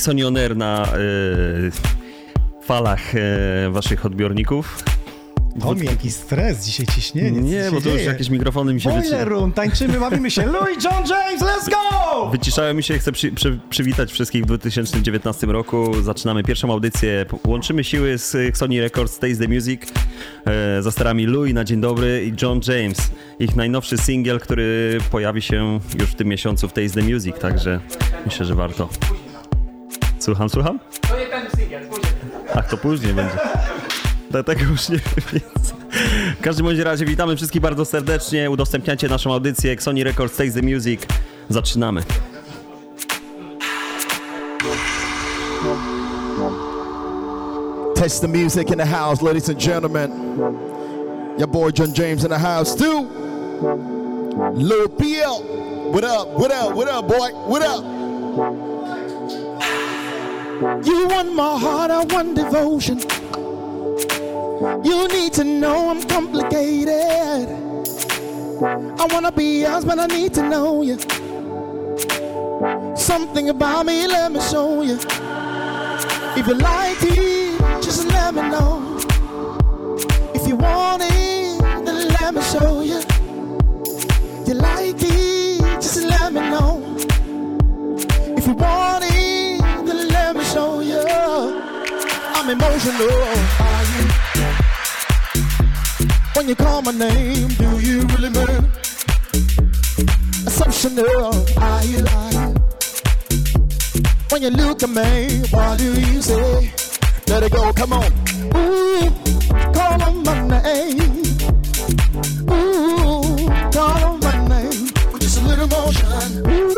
I Xoni On Air na e, falach e, waszych odbiorników. O mi jaki stres, dzisiaj ciśnienie. Nie, bo to już jakieś mikrofony mi się wyci Boiler room, tańczymy, bawimy się. Louis John James, let's go! wyciszają mi się. Chcę przy, przy, przywitać wszystkich w 2019 roku. Zaczynamy pierwszą audycję. Łączymy siły z Sony Records Taste the Music e, za starami Louis na dzień dobry i John James. Ich najnowszy singiel, który pojawi się już w tym miesiącu w Taste the Music, także myślę, że warto. Słucham, słucham? To nie ten singiel, później. Ach, to później będzie. Dlatego już nie wiem. W każdym bądź razie witamy wszystkich bardzo serdecznie. Udostępniacie naszą audycję Sony Records Takes the Music. Zaczynamy. Test the music in the house, ladies and gentlemen. Your boy John James in the house too. Lil PL. What up? What up? What up, boy? What up? You want my heart, I want devotion. You need to know I'm complicated. I wanna be yours, but I need to know you. Something about me, let me show you. If you like it, just let me know. If you want it, then let me show you. You like Emotional. Are you? When you call my name, do you really mean? Assumptional. Are you? Are you? When you look at me, what do you say? Let it go, come on. Ooh, call on my name. Ooh, call on my name. With just a little motion. Ooh,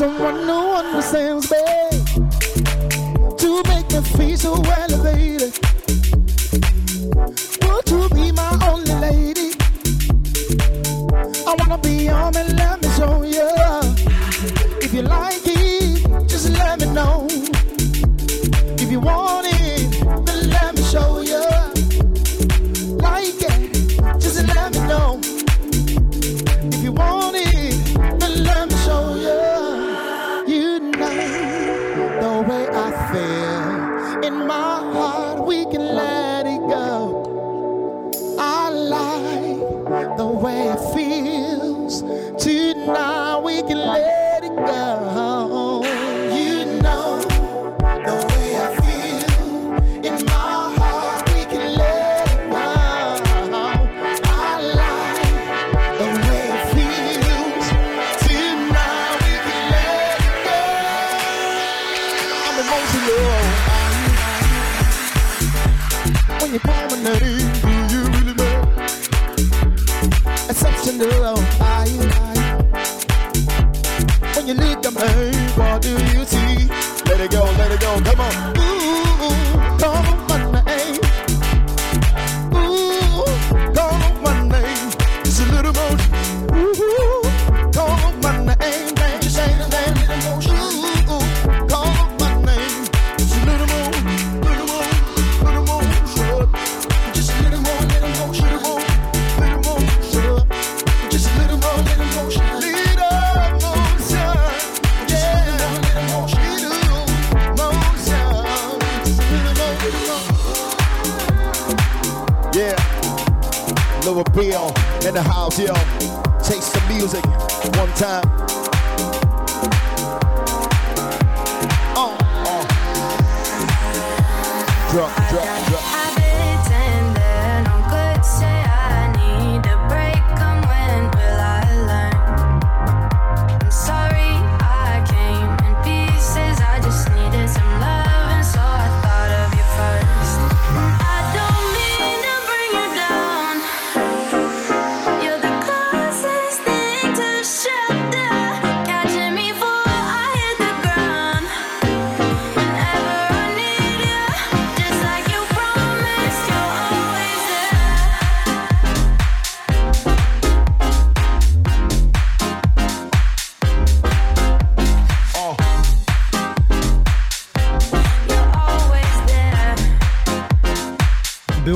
someone who understands me. To make me feel so elevated. Would you be my only lady? I wanna be on and let me show you. If you like it, just let me know. If you want it,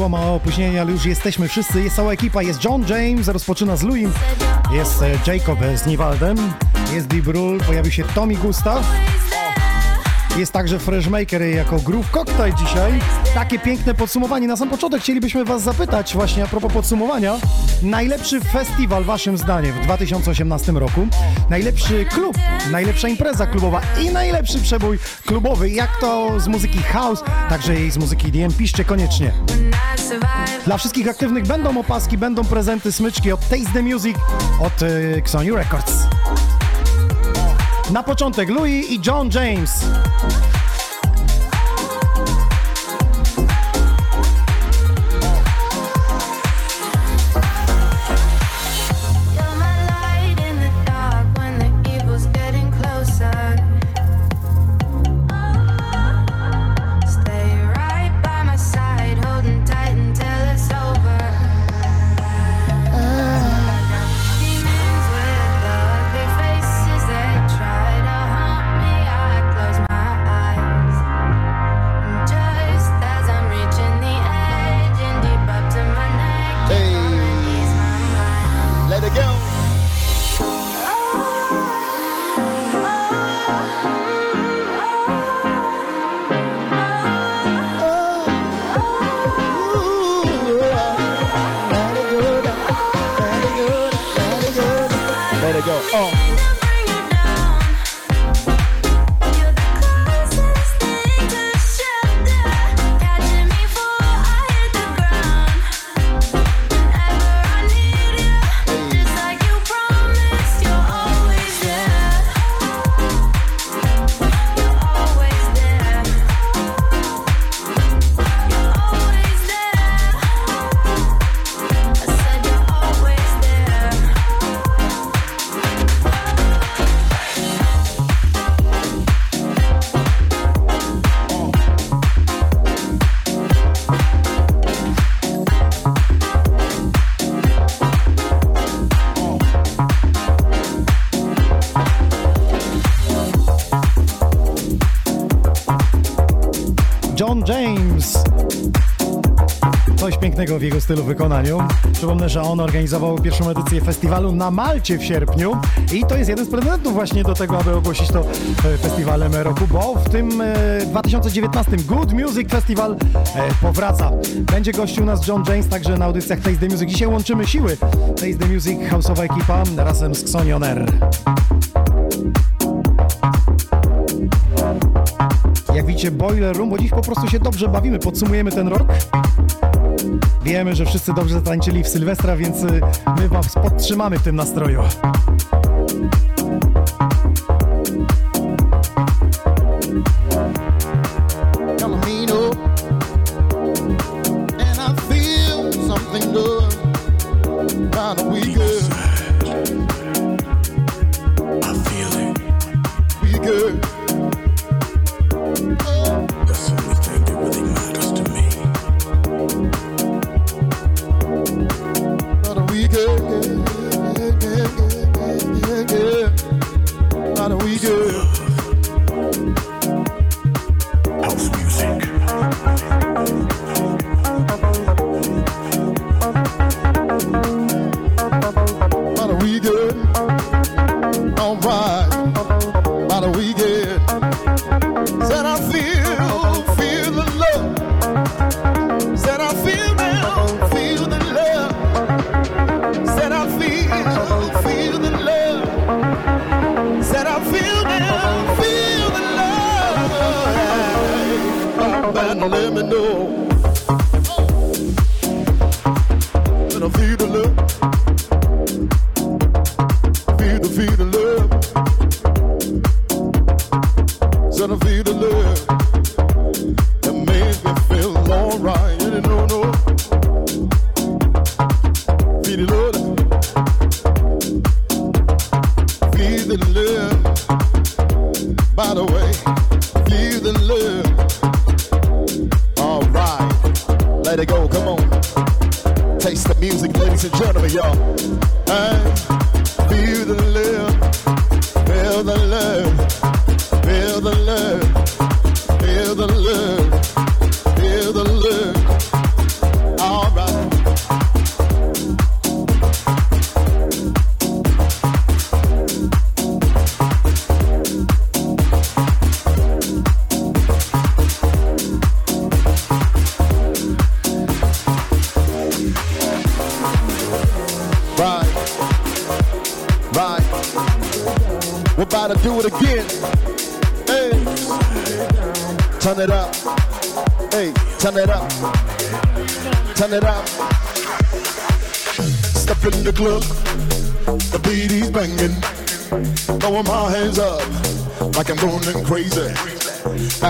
Było małe opóźnienie, ale już jesteśmy wszyscy, jest cała ekipa, jest John James, rozpoczyna z Louis, jest e, Jacob z Niwaldem, jest Deep Rule, pojawił się Tommy Gustav, jest także Freshmaker jako Groove Cocktail dzisiaj. Takie piękne podsumowanie. Na sam początek chcielibyśmy Was zapytać właśnie a propos podsumowania. Najlepszy festiwal waszym zdaniem w 2018 roku? Najlepszy klub, najlepsza impreza klubowa i najlepszy przebój klubowy. Jak to z muzyki house, także i z muzyki DM? Piszcie koniecznie. Dla wszystkich aktywnych będą opaski, będą prezenty, smyczki od Taste the Music, od y, Xoni Records. Na początek Louis i John James. Pięknego w jego stylu wykonaniu. Przypomnę, że on organizował pierwszą edycję festiwalu na Malcie w sierpniu i to jest jeden z pretendentów właśnie do tego, aby ogłosić to e, festiwalem roku, bo w tym e, 2019 Good Music Festival e, powraca. Będzie gościł nas John James także na audycjach Taste the Music. Dzisiaj łączymy siły. Taste the Music, houseowa ekipa razem z Xonion Air. Jak widzicie, Boiler Room, bo dziś po prostu się dobrze bawimy, podsumujemy ten rok. Wiemy, że wszyscy dobrze zatańczyli w Sylwestra, więc y, my was podtrzymamy w tym nastroju.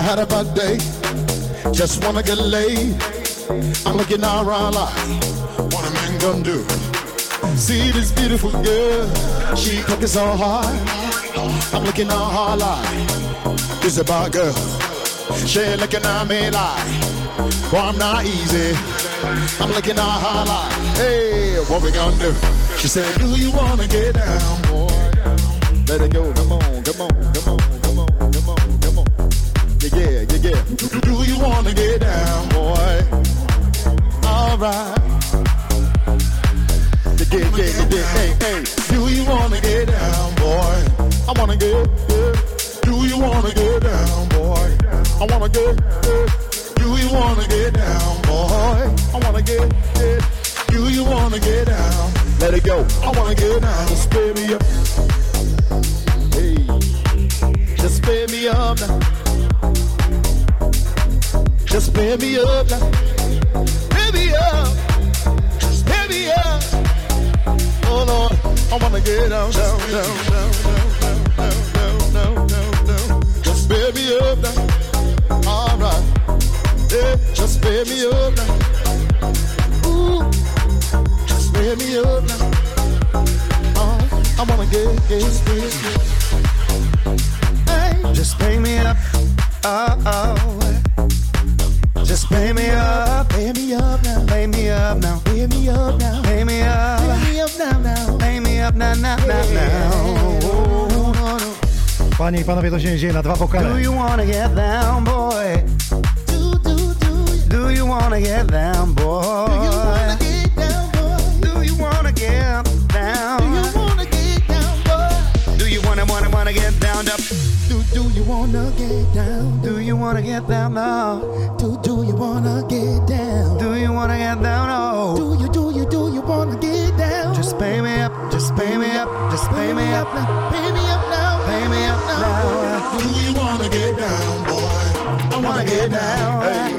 Had a bad day. Just wanna get laid. I'm looking around like what a man gonna do. See this beautiful girl, she cooking so hard. I'm looking at her like this a bad girl. She looking at me like, well I'm not easy. I'm looking at her like, hey, what we gonna do? She said, Do you wanna get down, boy? Let it go, come on, come on, Yeah, yeah, yeah. Do, you wanna get down, boy? Alright. Yeah, yeah, yeah, yeah, hey, hey. Do you wanna get down, boy? I wanna get, yeah. Do you wanna get down, boy? I wanna get, yeah. Do you wanna get down, boy? I wanna get, yeah. Do you wanna get down? Let it go. I wanna get down. Just spin me up. Hey, just spin me up now. Just spin me up now. Spin me up. Spin me up. Oh Lord, I wanna get down, down, down, down, down, down, down, down, down. Just bear me up now. All right, yeah, just bear me up now. Ooh, just bear me up now. Oh, I wanna get, get, get, get. Panie i panowie, to się dzieje na dwa Do you wanna get down, boy? Do, do, do. Do you wanna get down, boy? Do you wanna get down, boy? Do you wanna get down? Do you wanna get down, boy? Do you wanna, wanna, wanna get down, up? Do, do you wanna get down? Do you wanna get down now? Do, do you wanna get down? Do you wanna get down, oh? Do you, do you, do you wanna get down? Just pay me up, just pay me up, just pay me up now. Do you wanna get down, boy? I wanna get down. Hey,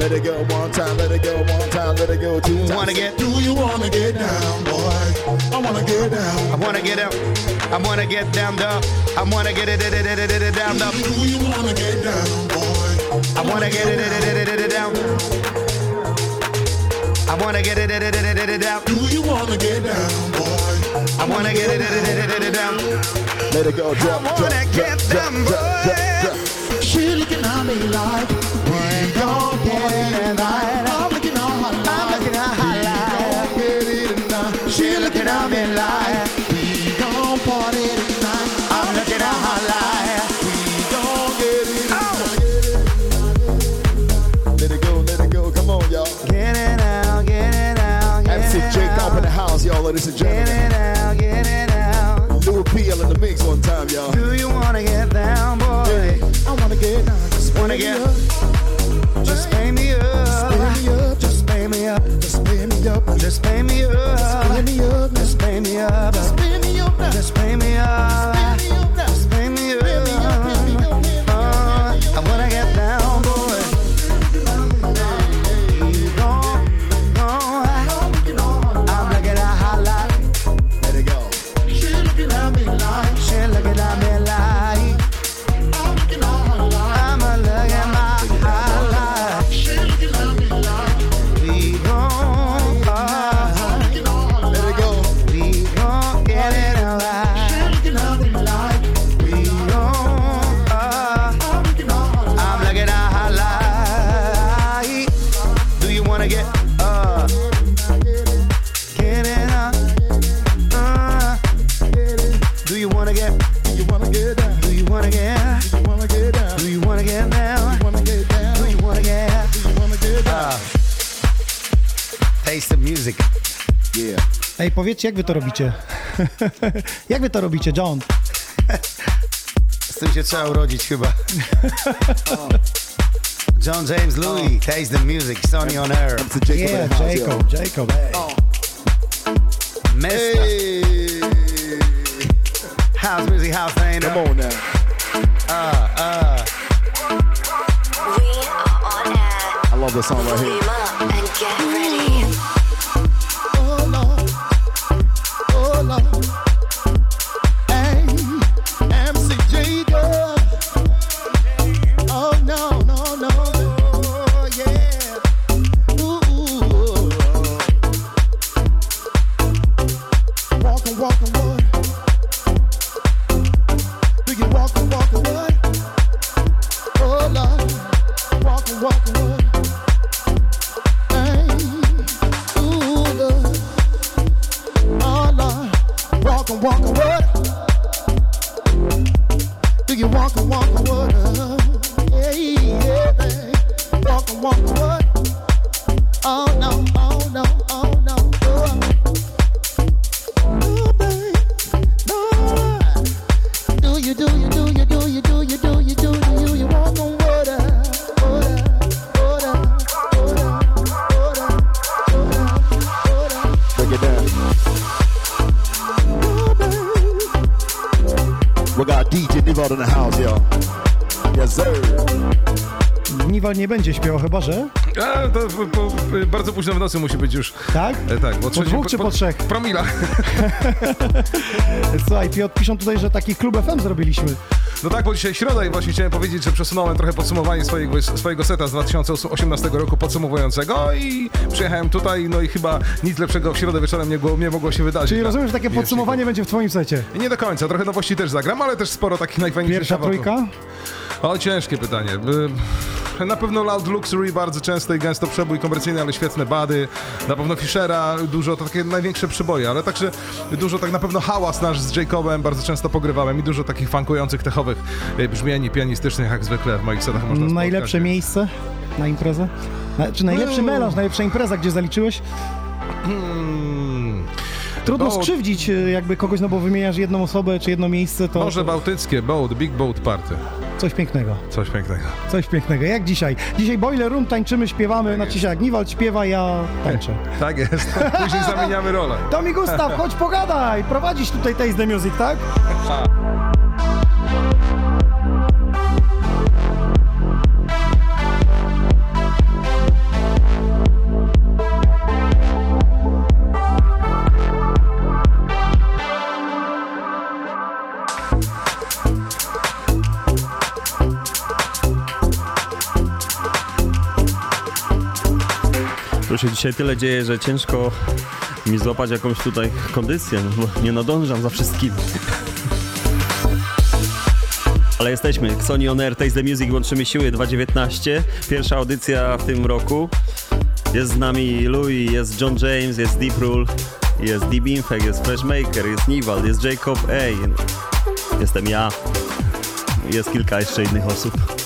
let it go one time, let it go one time, let it go two times. Wanna get- Do you wanna get down, boy? I wanna get down. I wanna get up. I wanna get down, down. I wanna get it, it, it, it, it, it, down, down. Do you wanna get down, boy? I wanna get it, it, it, it, it, it, down. I wanna get it, it, it, it, it, it, down. Do you wanna get down, boy? I wanna get it, it, it, it, it, it, down. Let it go, drop, I wanna drop, get drop, down, drop, drop, boy. drop. She looking at me like we gon' get it tonight. I'm looking at her like I'm looking at her like Get it tonight. she looking at me like We gon' party tonight. I'm looking at her like We gon' get it oh. Let it go, let it go. Come on, y'all. Get it out, get it out, get MC it Jake up in the house, y'all, ladies and Get gentlemen. it powiedzcie, jak wy to robicie? jak wy to robicie, John? Z tym się trzeba urodzić chyba. John James Louis, Taste the Music, Sony on Air. To Jacob Yeah. Jacob, Jacob, ej. Mr. Hey. House Music House ain't Come on now. We are on air. I love this song right here. Nie będzie śpiewał, chyba że? A, to po, po, bardzo późno w nocy musi być już. Tak? E, tak, bo trzeci- dwóch czy po trzech? Promila. Słuchaj, Piotr, piszą tutaj, że taki klub FM zrobiliśmy. No tak, bo dzisiaj środa i właśnie chciałem powiedzieć, że przesunąłem trochę podsumowanie swojego, swojego seta z 2018 roku podsumowującego i przyjechałem tutaj, no i chyba nic lepszego w środę wieczorem nie, było, nie mogło się wydarzyć. Czyli na rozumiem, że takie podsumowanie będzie w twoim secie. Nie do końca, trochę nowości też zagram, ale też sporo takich najfajniejszych Pierwsza trójka? O, ciężkie pytanie. Na pewno Loud Luxury, bardzo często i gęsto przebój komercyjny, ale świetne bady. Na pewno Fischera, dużo, to takie największe przeboje, ale także dużo tak na pewno hałas nasz z Jacobem bardzo często pogrywałem i dużo takich funkujących, techowych y, brzmieni pianistycznych, jak zwykle w moich setach można Najlepsze spotkać. miejsce na imprezę? Na, czy najlepszy Mm. melanż, najlepsza impreza, gdzie zaliczyłeś? Hmm. Trudno Boat- skrzywdzić e, jakby kogoś, no bo wymieniasz jedną osobę czy jedno miejsce, to, Morze to Bałtyckie, Boat, Big Boat Party. Coś pięknego. Coś pięknego. Coś pięknego, jak dzisiaj. Dzisiaj Boiler Room, tańczymy, śpiewamy, znaczy się jak Niwald śpiewa, ja tańczę. Tak jest. Później zamieniamy rolę. Tomi Gustaw, chodź pogadaj, prowadzisz tutaj Taste the Music, tak? Się dzisiaj tyle dzieje, że ciężko mi złapać jakąś tutaj kondycję, no bo nie nadążam za wszystkim. Ale jesteśmy. Sony On Air, Taste the Music, łączymy siły 2.19. Pierwsza audycja w tym roku. Jest z nami Louis, jest John James, jest Deep Rule, jest Deep Infect, jest Freshmaker, jest Nival, jest Jacob A. Jestem ja. Jest kilka jeszcze innych osób.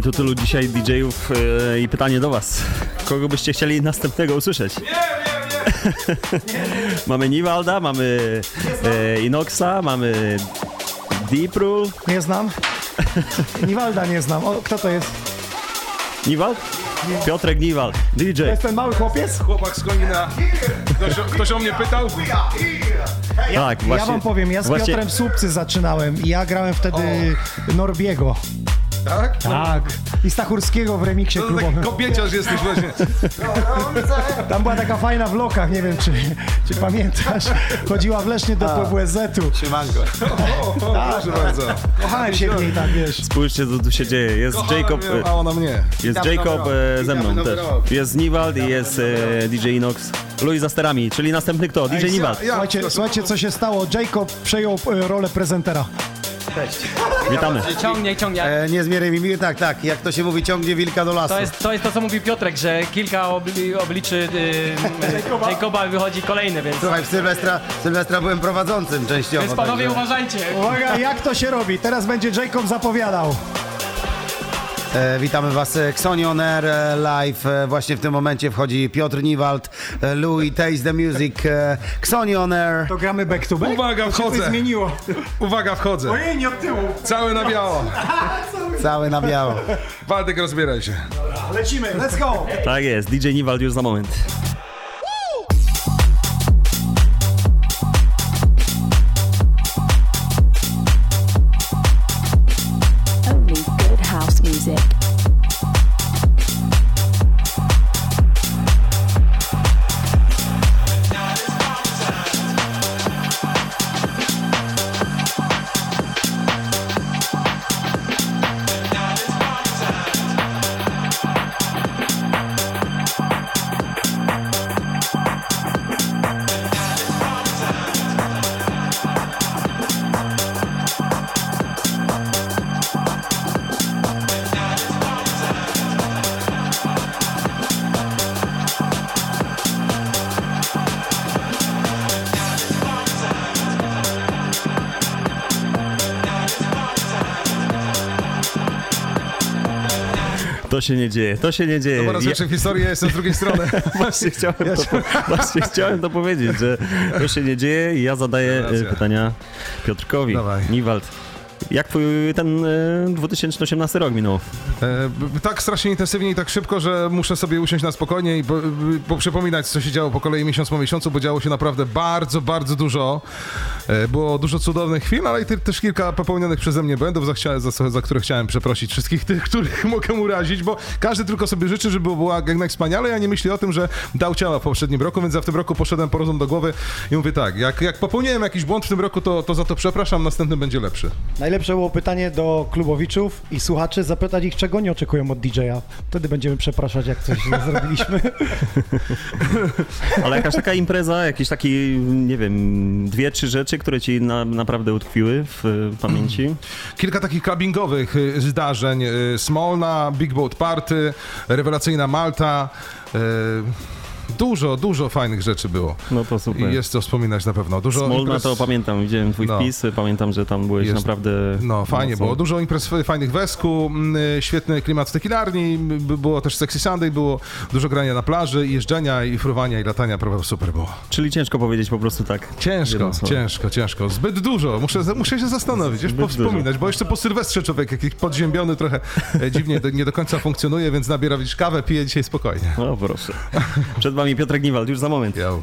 Mamy tu tylu dzisiaj DJ-ów e, i pytanie do was. Kogo byście chcieli następnego usłyszeć? Nie, nie, nie. mamy Nivalda, mamy e, Inoxa, mamy Deep Rule. Nie znam. Niwalda nie znam. O, kto to jest? Niwald? Piotrek Niwald, DJ. To jest ten mały chłopiec? Chłopak z Konina. Ktoś, ktoś o mnie pytał? Tak, Ja właśnie. wam powiem, ja z właśnie- Piotrem Słupcy zaczynałem i ja grałem wtedy Norbiego. Tak? Tak. I Stachurskiego w remiksie taki klubowym. kobieciarz jesteś właśnie. Tam była taka fajna w lokach, nie wiem czy, czy pamiętasz. Chodziła wlecznie do PWSZ-u. Siemanko. Proszę bardzo. Kochałem się w niej tak, wiesz. Spójrzcie, co tu się dzieje. Jest Kochana Jacob, mnie, e, a ona mnie. jest Witamy Jacob e, ze mną też. Jest Niwald i jest e, DJ Inox. Louis za sterami, czyli następny kto? DJ Ej, Niwald. ja- ja- Słuchajcie, słuchajcie, co się stało. Jacob przejął e, rolę prezentera. Witamy. Ciągnie, ciągnie. E, nie zmierzaj mi, tak, tak, jak to się mówi, ciągnie wilka do lasu. To jest, to jest to, co mówi Piotrek, że kilka obli, obliczy y, Jacoba wychodzi kolejny, więc, Słuchaj, w Sylwestra, Sylwestra byłem prowadzącym częściowo. więc panowie także, uważajcie. Uwaga, jak to się robi? Teraz będzie Jacob zapowiadał. E, witamy Was, e, Xonion Air e, Live. E, właśnie w tym momencie wchodzi Piotr Niwald, e, Louis Taste the Music, Xonion Air. To gramy back to back? Uwaga, To się wchodzę. zmieniło. Uwaga, wchodzę. Ojej, nie od tyłu. Cały na biało. Cały na biało. Waldek, rozbieraj się. Lecimy, let's go. Tak jest, DJ Niwald już za moment. To się nie dzieje, to się nie dzieje. Po raz Ja- pierwszy w historii ja jestem z drugiej strony. Właśnie chciałem, to, po- właśnie chciałem to powiedzieć, że to się nie dzieje i ja zadaję Racja. e, pytania Piotrkowi. Dawaj. Niwald, jak twój ten e, 2018 rok minął? E, tak strasznie intensywnie i tak szybko, że muszę sobie usiąść na spokojnie i po, y, poprzypominać, co się działo po kolei miesiąc po miesiącu, bo działo się naprawdę bardzo, bardzo dużo. E, było dużo cudownych chwil, ale i też kilka popełnionych przeze mnie błędów, za, za, za które chciałem przeprosić wszystkich tych, których mogę urazić, bo każdy tylko sobie życzy, żeby było jak najwspaniale, ja nie myślę o tym, że dał ciała w poprzednim roku, więc ja w tym roku poszedłem po rozum do głowy i mówię tak, jak, jak popełniłem jakiś błąd w tym roku, to, to za to przepraszam, następny będzie lepszy. Najlepsze było pytanie do klubowiczów i słuchaczy, zapytać ich, czego nie oczekują od DJ-a. Wtedy będziemy przepraszać, jak coś źle zrobiliśmy. Ale jakaś taka impreza, jakieś takie, nie wiem, dwie, trzy rzeczy, które ci na, naprawdę utkwiły w pamięci? Kilka takich clubbingowych y, zdarzeń. y, Smolna, Big Boat Party, rewelacyjna Malta. y, Dużo, dużo fajnych rzeczy było. No to super. I jest co wspominać na pewno. Dużo Smolna imprez- to pamiętam, widziałem twój No. wpis, pamiętam, że tam byłeś Jest- naprawdę... No, fajnie mocno. było. Dużo imprez fajnych w Esku, mm, y, świetny klimat w tekilarni, było też Sexy Sunday, było dużo grania na plaży, jeżdżenia i fruwania i latania, prawda, super było. Czyli ciężko powiedzieć po prostu tak. Ciężko, ciężko, ciężko. Zbyt dużo. Muszę, muszę się zastanowić, już powspominać, bo jeszcze po Sylwestrze człowiek jakiś podziębiony trochę e, dziwnie nie do końca funkcjonuje, więc nabiera widzisz kawę, pije dzisiaj spokojnie. No proszę. Przed wami Piotrek Niwald, już za moment. Yo.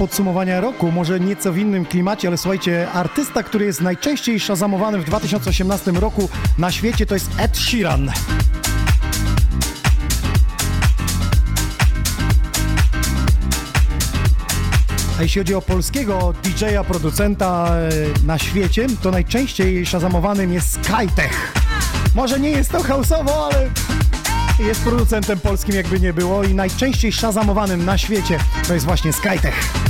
Podsumowania roku, może nieco w innym klimacie, ale słuchajcie, artysta, który jest najczęściej szazamowany w 2018 roku na świecie, to jest Ed Sheeran. A jeśli chodzi o polskiego DJ-a, producenta e, na świecie, to najczęściej szazamowanym jest Skytech. Może nie jest to houseowo, ale jest producentem polskim jakby nie było i najczęściej szazamowanym na świecie to jest właśnie Skytech.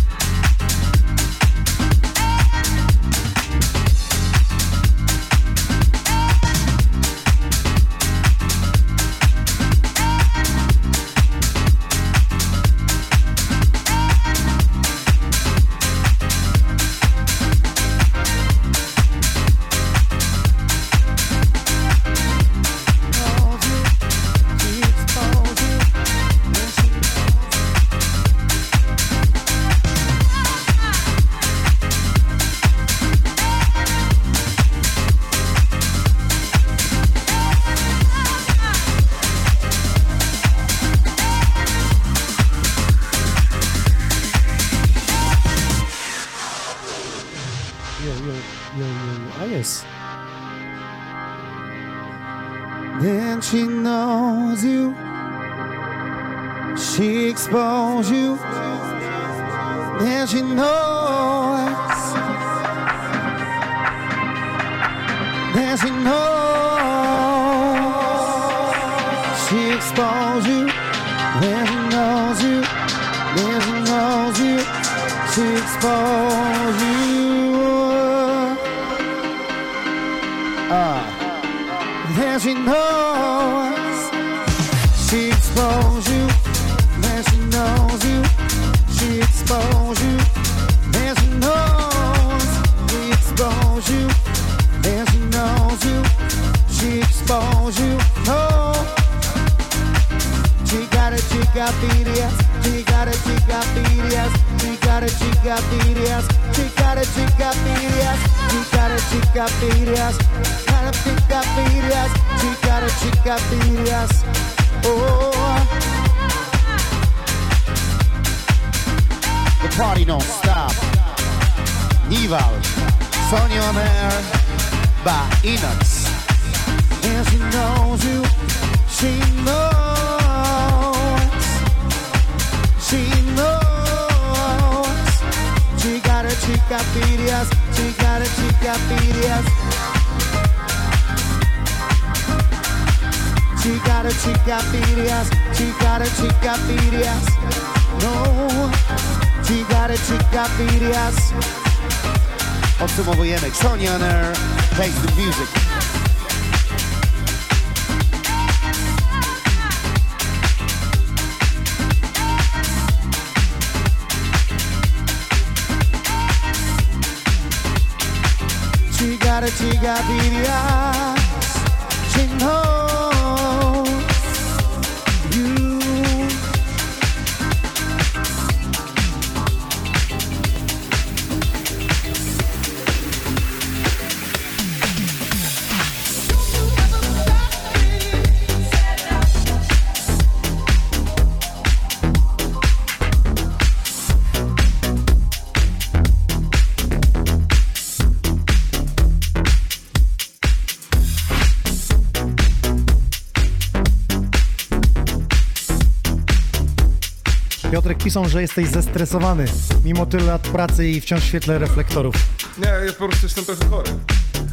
Piszą, że jesteś zestresowany, mimo tyle lat pracy i wciąż w świetle reflektorów. Nie, ja po prostu jestem trochę chory.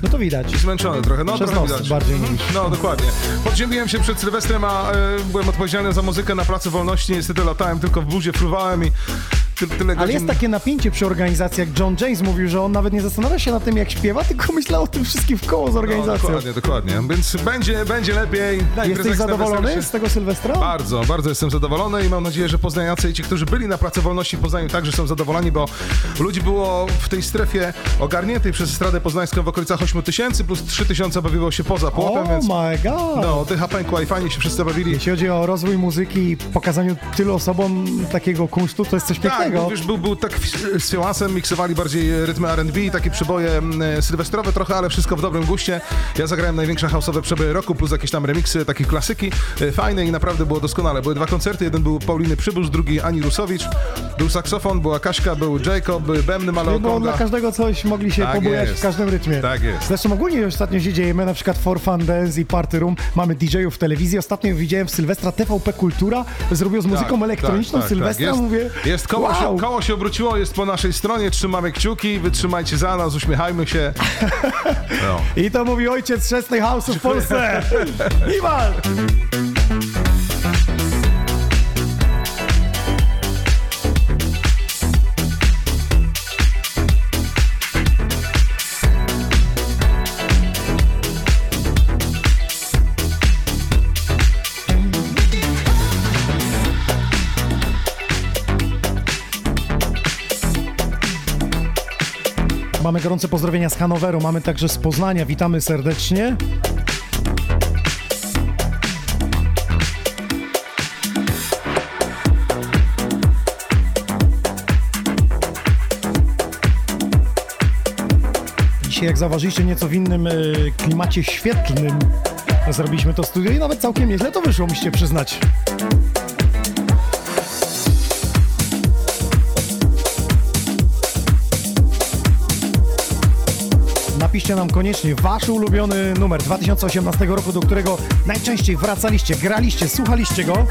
No to widać. Zmęczony trochę, no Przez trochę nos widać. bardziej Mhm. niż... No, dokładnie. Podzieliłem się przed Sylwestrem, a e, byłem odpowiedzialny za muzykę na Placu Wolności. Niestety latałem tylko w buzie, fruwałem i ty, tyle godzin... Ale jest takie napięcie przy organizacji, jak John James mówił, że on nawet nie zastanawia się nad tym, jak śpiewa, tylko myślał o tym wszystkim w koło z No, organizacją. dokładnie, dokładnie. Więc będzie, będzie lepiej. Na Jesteś zadowolony z tego Sylwestra? Bardzo, bardzo jestem zadowolony i mam nadzieję, że poznaniacy i ci, którzy byli na Pracy Wolności w Poznaniu także są zadowoleni, bo ludzi było w tej strefie ogarniętej przez Stradę Poznańską w okolicach 8 tysięcy plus 3 tysiące bawiło się poza płotem, Oh więc my god! no, dycha pękła i fajnie się wszyscy bawili. Jeśli chodzi o rozwój muzyki i pokazaniu tylu osobom takiego kunsztu, to jest coś Tak, był, wiesz, był, był tak z fiałansem, miksowali bardziej rytmy R&B, takie przeboje mm, sylwestrowe trochę, ale wszystko w dobrym guście. Ja zagrałem największe house'owe przeboje roku, plus jakieś tam remiksy, takie klasyki, e, fajne i naprawdę było doskonale. Były dwa koncerty, jeden był Pauliny Przybysz, drugi Ani Rusowicz, był saksofon, była Kaśka, był Jacob, były bębny Było Malokonga. dla każdego coś, mogli się Tak pobujać w każdym rytmie. Tak jest. Zresztą ogólnie ostatnio się dzieje, my na przykład For Fun Dance i Party Room, mamy DJ-ów w telewizji. Ostatnio widziałem w Sylwestra TVP Kultura, zrobił z muzyką Tak, elektroniczną tak, Sylwestra, tak. Jest, mówię, jest koło, się, koło się obróciło, jest po naszej stronie, trzymamy kciuki, wytrzymajcie za nas, uśmiechajmy się. No. I to mówi ojciec chrzestnej house'u w Polsce. Iwan! Gorące pozdrowienia z Hanoweru, mamy także z Poznania. Witamy serdecznie. Dzisiaj, jak zauważyliście, nieco w innym e, klimacie świetlnym zrobiliśmy to studio i nawet całkiem nieźle to wyszło, musicie przyznać. Napiszcie nam koniecznie wasz ulubiony numer 2018 roku, do którego najczęściej wracaliście, graliście, słuchaliście go.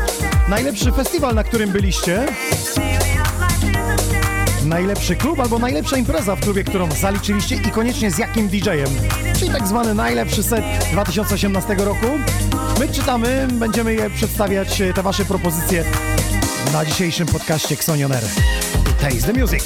Najlepszy festiwal, na którym byliście. Najlepszy klub albo najlepsza impreza w klubie, którą zaliczyliście i koniecznie z jakim DJ-em. Czyli tak zwany najlepszy set 2018 roku. My czytamy, będziemy je przedstawiać, e, te wasze propozycje na dzisiejszym podcaście Xonion Air. Taste the Music.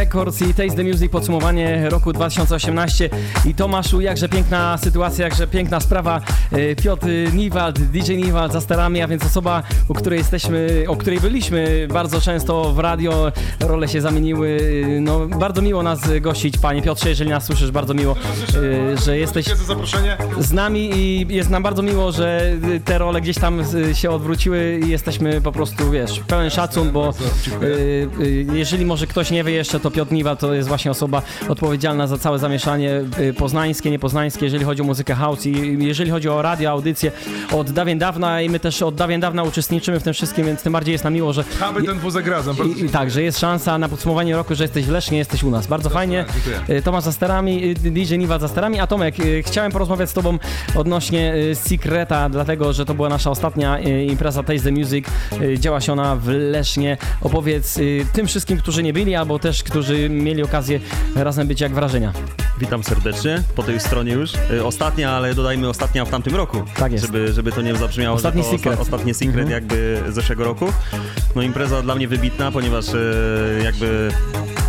Records i Taste the Music podsumowanie roku 2018 i Tomaszu, jakże piękna sytuacja, jakże piękna sprawa. E, Piotr Niwald, DJ Niwald za sterami, a więc osoba, u której jesteśmy, o której byliśmy bardzo często w radio, role się zamieniły. No, bardzo miło nas gościć, panie Piotrze, jeżeli nas słyszysz, bardzo miło, e, że jesteś z nami i jest nam bardzo miło, że te role gdzieś tam y, się odwróciły i jesteśmy po prostu, wiesz, pełen szacun, bo y, y, jeżeli może ktoś nie wie jeszcze, to Piotr Niwa to jest właśnie osoba odpowiedzialna za całe zamieszanie y, poznańskie, niepoznańskie, jeżeli chodzi o muzykę house i jeżeli chodzi o radio, audycję od dawien dawna i my też od dawien dawna uczestniczymy w tym wszystkim, więc tym bardziej jest nam miło, że Aby ten wózek razem. Bardzo i, i tak, że jest szansa na podsumowanie roku, że jesteś w Lesznie, jesteś u nas. Bardzo fajnie. Y, Tomasz za sterami, y, DJ Niwa za sterami, a Tomek, chciałem porozmawiać z tobą odnośnie Secreta, dlatego, że to była nasza ostatnia impreza Taste the Music. Działa się ona w Lesznie. Opowiedz tym wszystkim, którzy nie byli, albo też, którzy mieli okazję razem być, jak wrażenia. Witam serdecznie po tej stronie już. Y, Ostatnia, ale dodajmy ostatnia w tamtym roku. Tak jest. Żeby, żeby to nie zabrzmiało, Ostatni że to secret. ostatni secret Mhm. jakby zeszłego roku. No impreza dla mnie wybitna, ponieważ y, jakby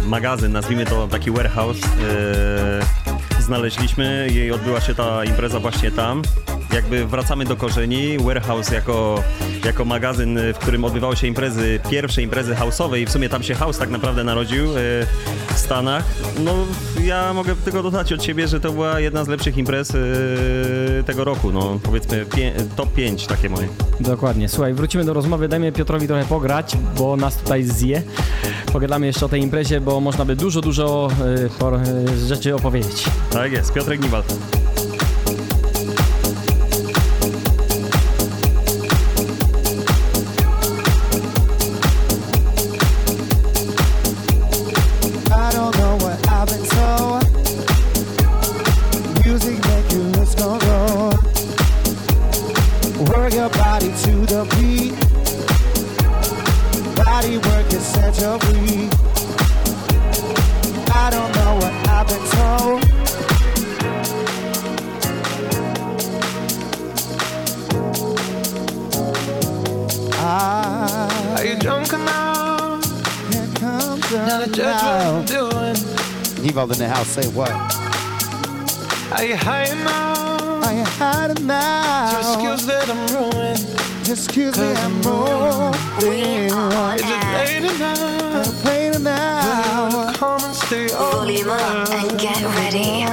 magazyn, nazwijmy to taki warehouse, y, znaleźliśmy i odbyła się ta impreza właśnie tam. Jakby wracamy do korzeni. Warehouse jako, jako magazyn, w którym odbywały się imprezy, pierwsze imprezy house'owe i w sumie tam się house tak naprawdę narodził y, w Stanach. No ja mogę tylko dodać od siebie, że to była jedna z lepszych imprez y, tego roku. No powiedzmy top 5 takie moje. Dokładnie. Słuchaj, wrócimy do rozmowy. Dajmy Piotrowi trochę pograć, bo nas tutaj zje. Pogadamy jeszcze o tej imprezie, bo można by dużo, dużo y, rzeczy opowiedzieć. Tak jest, Piotrek Niwald. Say what? Are you high enough? I ain't hiding now. To excuse that I'm ruined. Excuse me, I'm moving. Is it late enough? I'm playing now. Come and stay Volume up and get ready.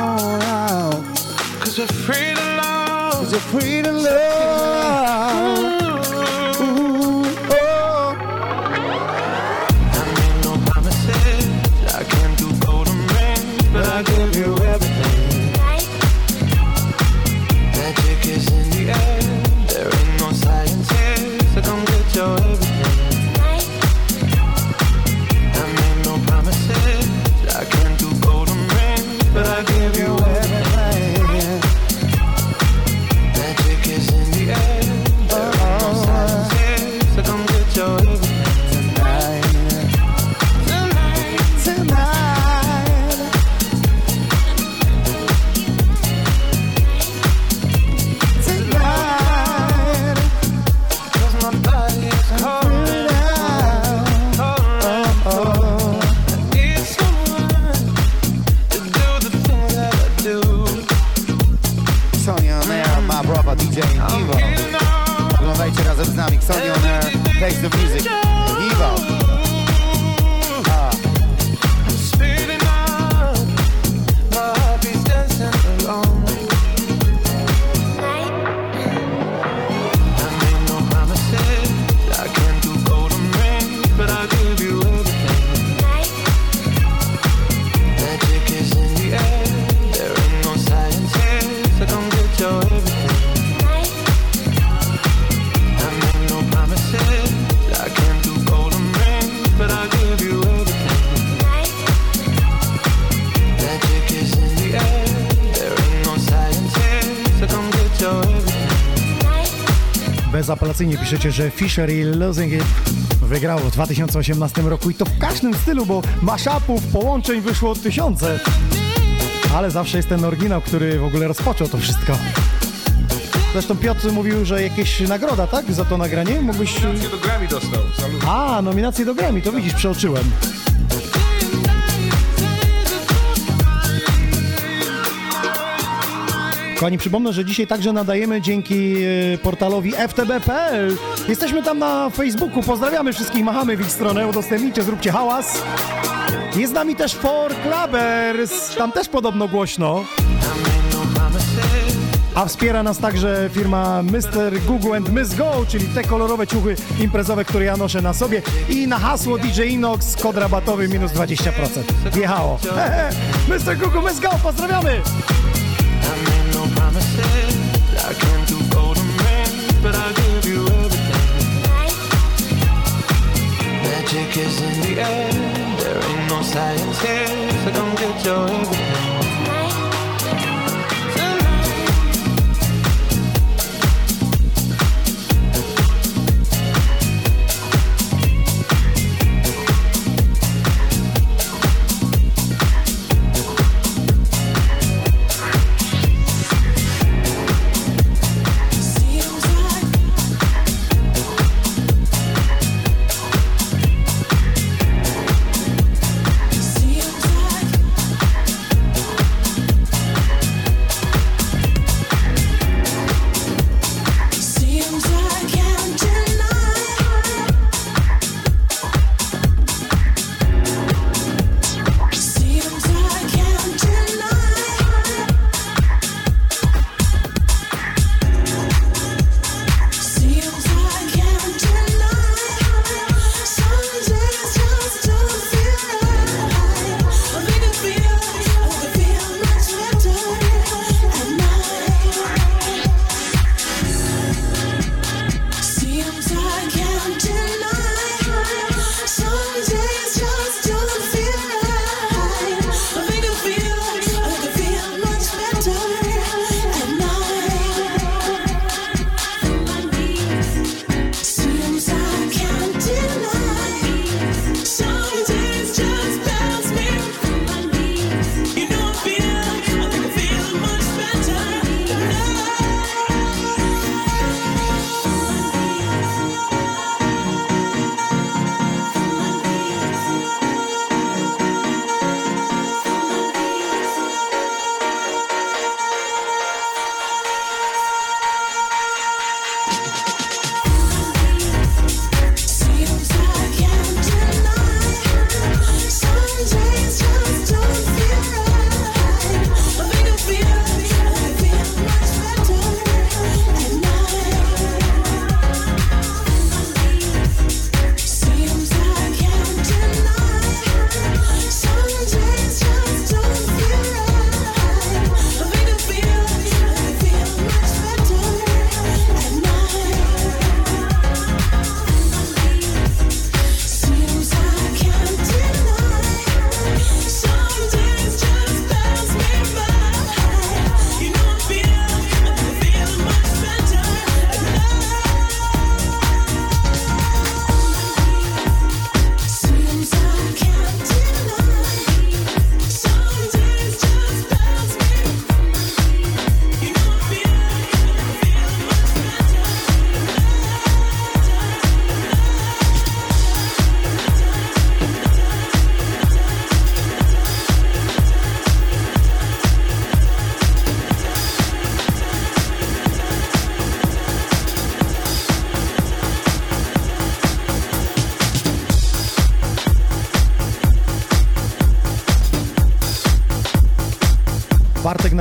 Cause we're free to love. Cause you're free to love. Bezapelacyjnie piszecie, że Fisher i Losing It wygrało w 2018 roku i to w każdym stylu, bo mashupów, połączeń wyszło tysiące. Ale zawsze jest ten oryginał, który w ogóle rozpoczął to wszystko. Zresztą Piotr mówił, że jakieś nagroda, tak? Za to nagranie? Mógłbyś... Nominację do Grammy dostał. Za lu- A, nominację do Grammy, to widzisz, przeoczyłem. Kochani, przypomnę, że dzisiaj także nadajemy dzięki e, portalowi ftb.pl. Jesteśmy tam na Facebooku, pozdrawiamy wszystkich, machamy w ich stronę, udostępnijcie, zróbcie hałas. Jest z nami też For Clubbers, tam też podobno głośno. A wspiera nas także firma Mr. Google and Miss Go, czyli te kolorowe ciuchy imprezowe, które ja noszę na sobie. I na hasło DJ Inox kod rabatowy minus 20%. Wjechało. Mr. Google Miss Go, pozdrawiamy! Magic is in the air. There ain't no science here, so come get your everything.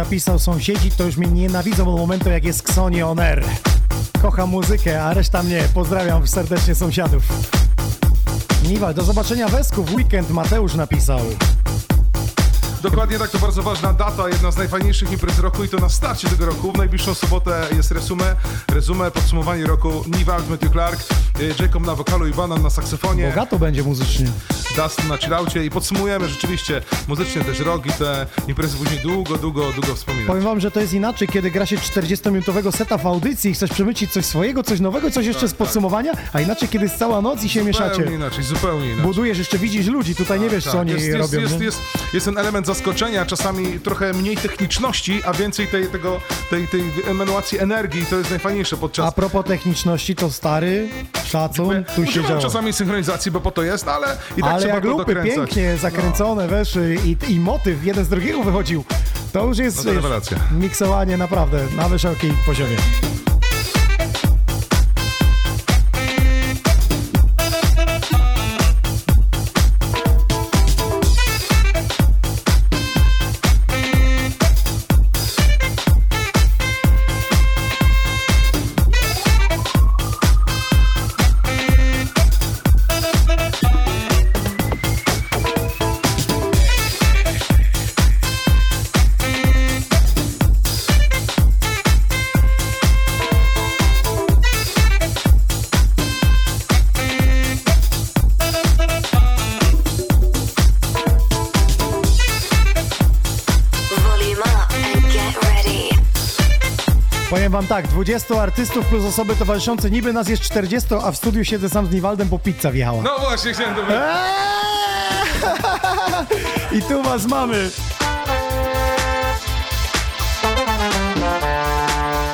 Napisał, sąsiedzi to już mnie nienawidzą od momentu, jak jest Xoni on air. Kocham muzykę, a reszta mnie. Pozdrawiam serdecznie sąsiadów. Niwal, do zobaczenia Wesku w weekend Mateusz napisał. Dokładnie tak, to bardzo ważna data, jedna z najfajniejszych imprez roku i to na starcie tego roku. W najbliższą sobotę jest resumę, rezumę, podsumowanie roku. Niwald, Matthew Clark, y, Jacob na wokalu i Banan na saksofonie. Bogato będzie muzycznie. Dust na chillaucie i podsumujemy rzeczywiście muzycznie też rok i te imprezy później długo, długo, długo wspominać. Powiem wam, że to jest inaczej, kiedy gra się 40-minutowego seta w audycji i chcesz przemycić coś swojego, coś nowego, coś jeszcze z podsumowania, a inaczej, kiedy jest cała noc i się mieszacie. Zupełnie inaczej, zupełnie inaczej. Budujesz, jeszcze widzisz ludzi, tutaj nie wiesz, co oni jest, jest, robią. jest, nie? jest, jest ten element zaskoczenia, czasami trochę mniej techniczności, a więcej tej, tego, tej, tej energii. To jest najfajniejsze podczas... A propos techniczności, to stary, szacun, tu się działo. czasami synchronizacji, bo po to jest, ale i tak Ale trzeba jak lupy dokręcać. pięknie zakręcone weszły i, i motyw jeden z drugiego wychodził, to już jest No to miksowanie naprawdę na wysokim poziomie. Tak, 20 artystów plus osoby towarzyszące, niby nas jest 40, a w studiu siedzę sam z Niwaldem, bo pizza wjechała. No właśnie, chciałem to powiedzieć. I tu was mamy.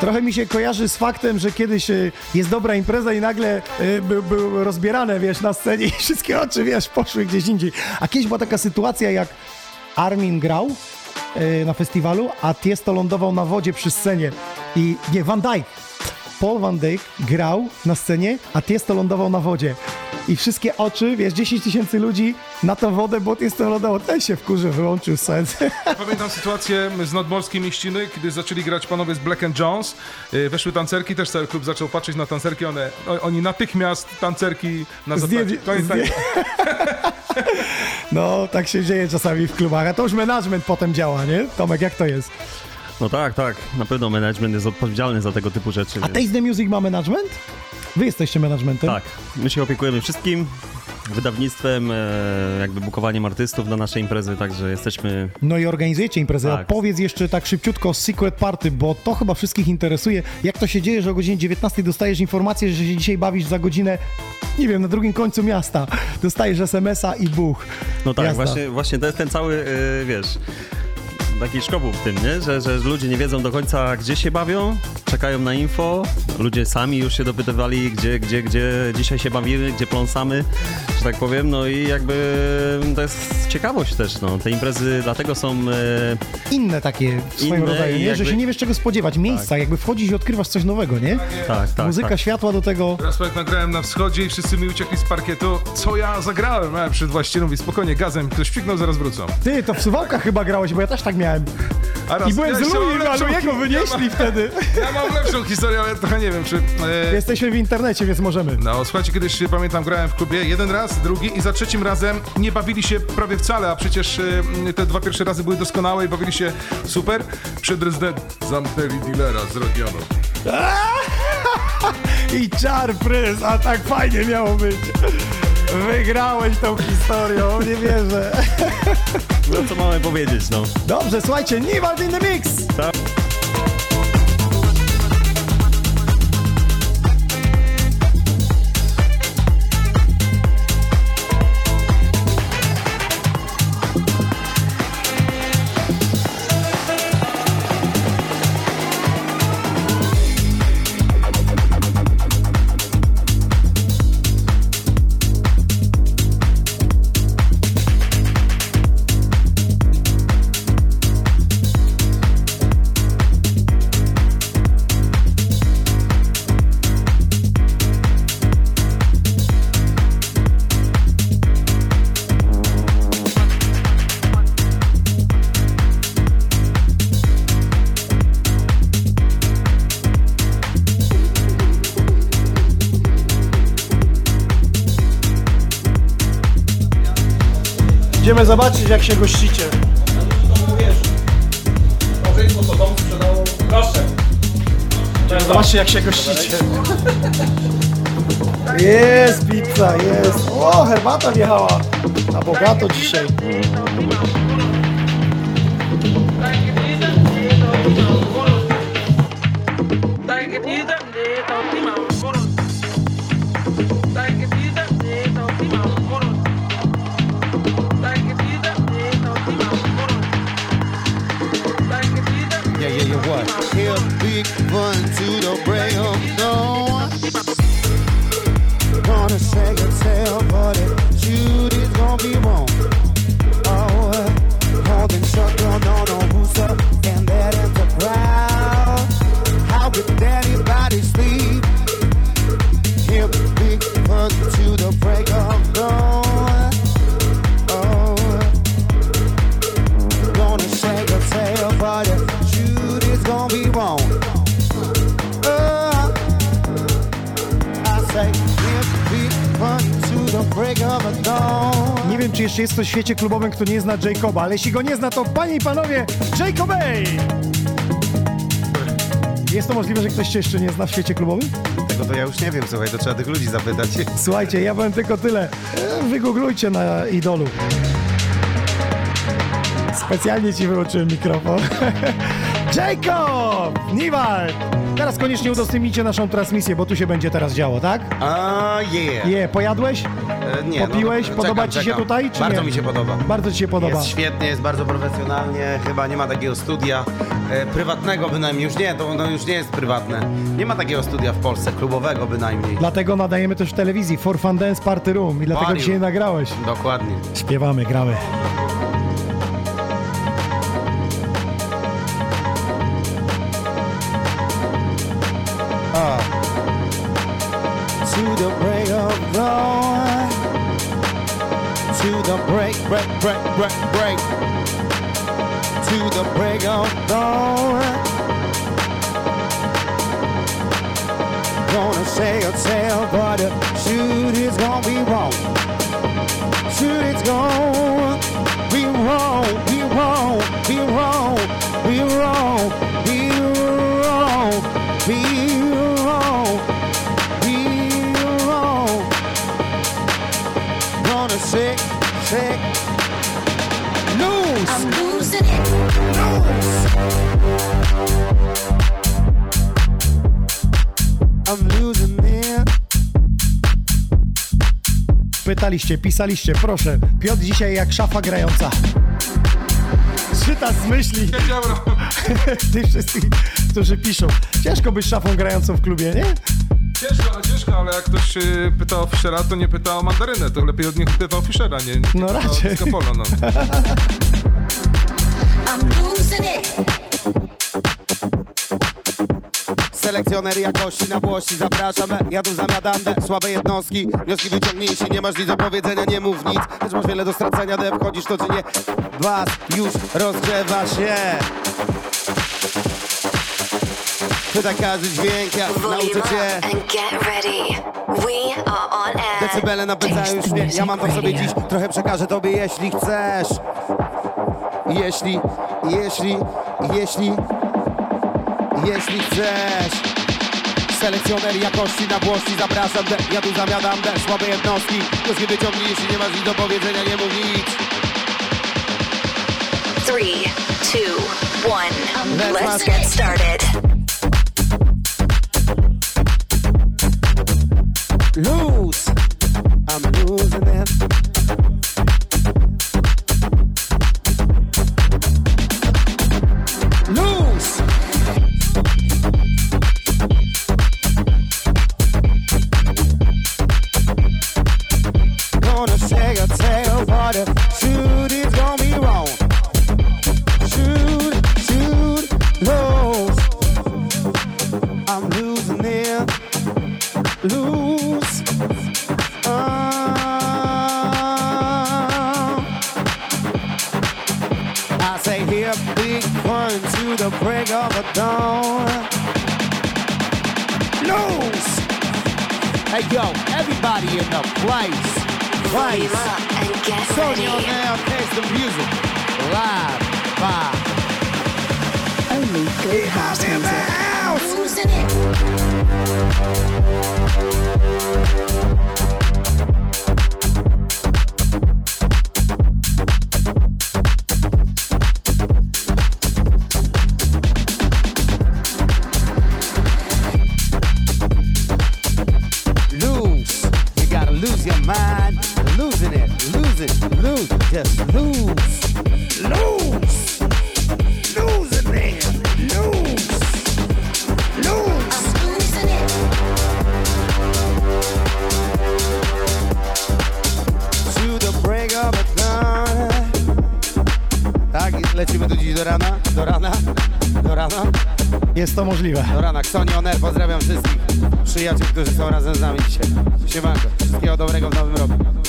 Trochę mi się kojarzy z faktem, że kiedyś y, jest dobra impreza i nagle y, był, był rozbierane, wiesz, na scenie i wszystkie oczy, wiesz, poszły gdzieś indziej. A kiedyś była taka sytuacja, jak Armin grał y, na festiwalu, a Tiesto lądował na wodzie przy scenie. I nie, Van Dijk. Paul Van Dijk grał na scenie, a Tiesto lądował na wodzie. I wszystkie oczy, wiesz, 10 tysięcy ludzi na tą wodę, bo Tiesto lądował. Ten się wkurzy, wyłączył sens. Pamiętam sytuację z nadmorskiej mieściny, kiedy zaczęli grać panowie z Black and Jones. Y, Weszły tancerki, też cały klub zaczął patrzeć na tancerki. One, o- oni natychmiast tancerki na. Zdjęli- Koniec zdję- No, tak się dzieje czasami w klubach, a to już management potem działa, nie? Tomek, jak to jest? No tak, tak. Na pewno management jest odpowiedzialny za tego typu rzeczy. A więc- Taste the Music ma management? Wy jesteście managementem? Tak, my się opiekujemy wszystkim, wydawnictwem, e, jakby bukowaniem artystów na nasze imprezy, także jesteśmy... No i organizujecie imprezę. A Tak. powiedz jeszcze tak szybciutko o Secret Party, bo to chyba wszystkich interesuje. Jak to się dzieje, że o godzinie 19 dostajesz informację, że się dzisiaj bawisz za godzinę, nie wiem, na drugim końcu miasta. Dostajesz SMS-a i buch. No tak, Jazda. właśnie, właśnie to jest ten cały, e, wiesz, taki szkopuł w tym, nie? Że, że ludzie nie wiedzą do końca, gdzie się bawią, czekają na info, ludzie sami już się dopytywali, gdzie, gdzie, gdzie dzisiaj się bawimy, gdzie pląsamy, że tak powiem, no i jakby to jest ciekawość też, no. Te imprezy dlatego są... E, Inne takie w swoim Inne rodzaju, nie? że jakby- się nie wiesz czego spodziewać. Miejsca, jakby wchodzisz i odkrywasz coś nowego, nie? tak, tak, Muzyka, tak. światła do tego. Raz jak nagrałem na wschodzie i wszyscy mi uciekli z parkietu. Co ja zagrałem? A przed właścicielem mówi, spokojnie, gazem, ktoś psiknął, zaraz wrócą. Ty, to w Suwałkach chyba grałeś, bo ja też tak miałem. A raz, I byłem ja z jeszcze mam Louis, a lepszą Louiego hi- wynieśli ja wtedy. mam, ja mam lepszą historię, ale trochę nie wiem, czy... E, Jesteśmy w internecie, więc możemy. No, słuchajcie, kiedyś y, pamiętam, grałem w klubie jeden raz, drugi i za trzecim razem nie bawili się prawie wcale, a przecież y, te dwa pierwsze razy były doskonałe i bawili się super. Przed rezydent zamknęli dealera z Rodionu. I czar pryz, a tak fajnie miało być. Wygrałeś tą historią, nie wierzę. No co mamy powiedzieć, no. Dobrze, słuchajcie, Niwald in the Mix! Tak. Idziemy zobaczyć, jak się gościcie. Idziemy zobaczyć, jak się gościcie. Jest pizza, jest. O, herbata wjechała. Na bogato dzisiaj. Jeszcze jest ktoś w świecie klubowym, kto nie zna Jacoba, ale jeśli go nie zna, to panie i panowie, Jacob! Jest to możliwe, że ktoś cię jeszcze nie zna w świecie klubowym? Tego to ja już nie wiem, słuchaj, to trzeba tych ludzi zapytać. Słuchajcie, ja powiem tylko tyle. Wygooglujcie na idolu. Specjalnie ci wyłączyłem mikrofon. Jacob! Niwald! Teraz koniecznie udostępnijcie naszą transmisję, bo tu się będzie teraz działo, tak? A. Je, pojadłeś? E, Nie, Popiłeś? no, Podoba czekam, ci się czekam. tutaj, czy Bardzo nie? mi się podoba. Bardzo ci się podoba. Jest świetnie, jest bardzo profesjonalnie, chyba nie ma takiego studia e, prywatnego bynajmniej, już nie, to no, już nie jest prywatne. Nie ma takiego studia w Polsce, klubowego bynajmniej. Dlatego nadajemy też w telewizji For Fun Dance Party Room i dlatego Palił. dzisiaj nagrałeś. Dokładnie. Śpiewamy, gramy. Break, break, break, break. To the break of dawn. Gonna say a tale, but the shoot is gonna be wrong. Shoot it's gonna be wrong, be wrong, be wrong, be wrong, be wrong, be wrong, be wrong. Gonna shake, shake, Pytaliście, pisaliście, proszę. Piotr dzisiaj jak szafa grająca. Zżyta z myśli. Tych wszystkich, którzy piszą. Ciężko być szafą grającą w klubie, nie? Ciężko, ale ciężko, ale jak ktoś pyta o Fischera, to nie pyta o mandarynę, to lepiej od niego pyta o Fischera, nie, nie No raczej. o Polo, no. Selekcjoner jakości na włości Zapraszam, ja tu zamiadam de Słabe jednostki, wnioski wyciągnij Jeśli nie masz nic do powiedzenia, nie mów nic. Lecz masz wiele do stracenia, de wchodzisz to czy nie? Was już rozgrzewa się. Pyta każdy dźwięk, ja nauczę cię. Decybele napędzają już mnie, ja mam to w sobie dziś. Trochę przekażę tobie, jeśli chcesz Jeśli, jeśli, jeśli Jeśli chcesz. Selekcjoner jakości na włości Zapraszam, de, ja tu zamiadam de Słabe jednostki, wnioski wyciągnij Jeśli nie masz nic do powiedzenia, nie mów nic. Three, two, one. Let's get started. Lose. I'm losing it Lose. Hey yo, everybody in the place. Twice. Sony on air, taste the music. Live. Bye. Only good house music. Losing it. Jest to możliwe. Do rana. Ksoni Oner, pozdrawiam wszystkich przyjaciół, którzy są razem z nami dzisiaj. Siemanko. Wszystkiego dobrego w nowym roku.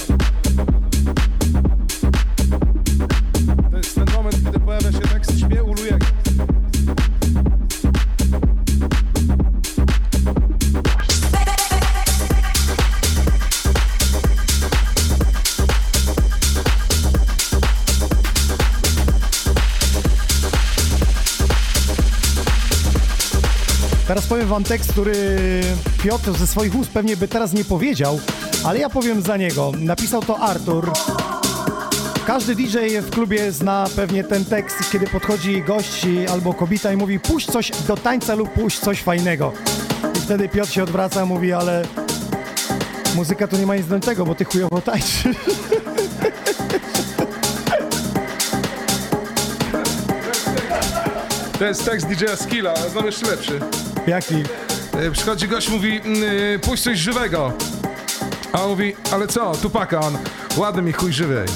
Powiem wam tekst, który Piotr ze swoich ust pewnie by teraz nie powiedział, ale ja powiem za niego. Napisał to Artur. Każdy DJ w klubie zna pewnie ten tekst, kiedy podchodzi gość albo kobieta i mówi puść coś do tańca lub puść coś fajnego. I wtedy Piotr się odwraca i mówi, ale muzyka to nie ma nic do tego, bo ty chujowo tańczysz. To jest tekst DJ-a Skilla, znam jeszcze lepszy. Jaki? E, Przychodzi gość, mówi, mm, e, puść coś żywego. A on mówi, ale co, Tupaka, on, ładny mi chuj żywej.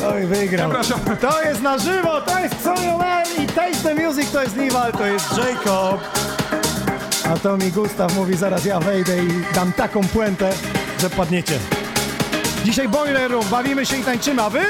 No i wygrał. Przepraszam. To jest na żywo, to jest Xonion Man i Taste the Music, to jest Nival, to jest Jacob. A to mi Gustaw mówi, zaraz ja wejdę i dam taką puentę, że padniecie. Dzisiaj Boiler Room, bawimy się i tańczymy, a wy?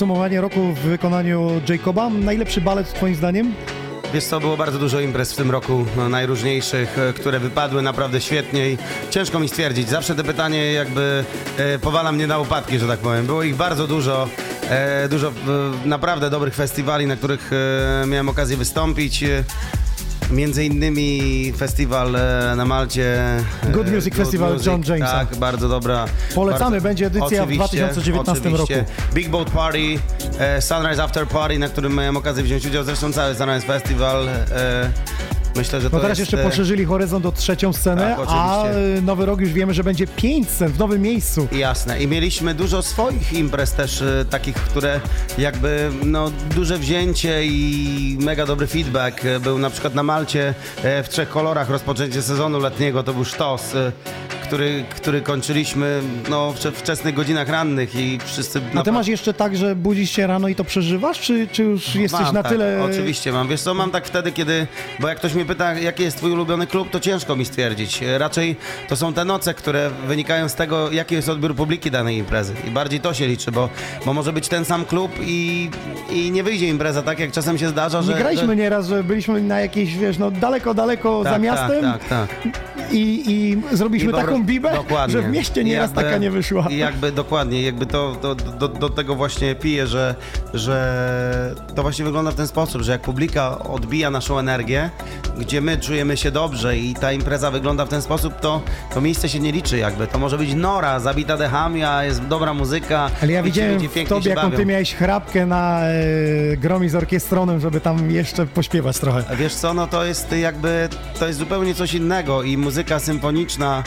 Podsumowanie roku w wykonaniu Jacoba. Najlepszy balet twoim zdaniem? Wiesz co, było bardzo dużo imprez w tym roku, no, najróżniejszych, e, które wypadły naprawdę świetnie i ciężko mi stwierdzić. Zawsze te pytanie jakby e, powala mnie na łopatki, że tak powiem. Było ich bardzo dużo, e, dużo e, naprawdę dobrych festiwali, na których e, miałem okazję wystąpić. Między innymi festiwal e, na Malcie. e, Good Music Festival John Jamesa. Tak, bardzo dobra. Polecamy, bardzo, będzie edycja w oczywiście, 2019 oczywiście. roku. Big Boat Party, e, Sunrise After Party, na którym miałem okazję wziąć udział, zresztą cały Sunrise Festival. Myślę, że to No teraz jest... jeszcze e, poszerzyli horyzont o trzecią scenę, Tak, a y, nowy rok już wiemy, że będzie pięć scen w nowym miejscu. Jasne. I mieliśmy dużo swoich imprez też, e, takich, które jakby, no, duże wzięcie i mega dobry feedback. E, Był na przykład na Malcie e, w trzech kolorach rozpoczęcie sezonu letniego, to był sztos, który, który kończyliśmy, no, w wcze- wczesnych godzinach rannych i wszyscy... A ty masz jeszcze tak, że budzisz się rano i to przeżywasz, czy, czy już jesteś mam, na tak, tyle... Oczywiście mam. Wiesz co, mam tak wtedy, kiedy... Bo jak ktoś mnie pyta, jaki jest twój ulubiony klub, to ciężko mi stwierdzić. Raczej to są te noce, które wynikają z tego, jaki jest odbiór publiki danej imprezy. I bardziej to się liczy, bo, bo może być ten sam klub i, i nie wyjdzie impreza tak, jak czasem się zdarza, że... Nie graliśmy że... nieraz, że byliśmy na jakiejś, wiesz, no daleko, daleko Tak, za miastem Tak, tak, tak. I, i zrobiliśmy I po taką bibę, dokładnie. że w mieście nieraz Jakby- taka nie wyszła. i Jakby dokładnie, jakby to, to do, do tego właśnie piję, że, że to właśnie wygląda w ten sposób, że jak publika odbija naszą energię, gdzie my czujemy się dobrze i ta impreza wygląda w ten sposób, to, to miejsce się nie liczy jakby. To może być nora, zabita dechami, a jest dobra muzyka. Ale ja widziałem w tobie, jaką ty miałeś chrapkę na e, gromi z orkiestronem, żeby tam jeszcze pośpiewać trochę. Wiesz co, no to jest jakby, to jest zupełnie coś innego i muzyka symfoniczna,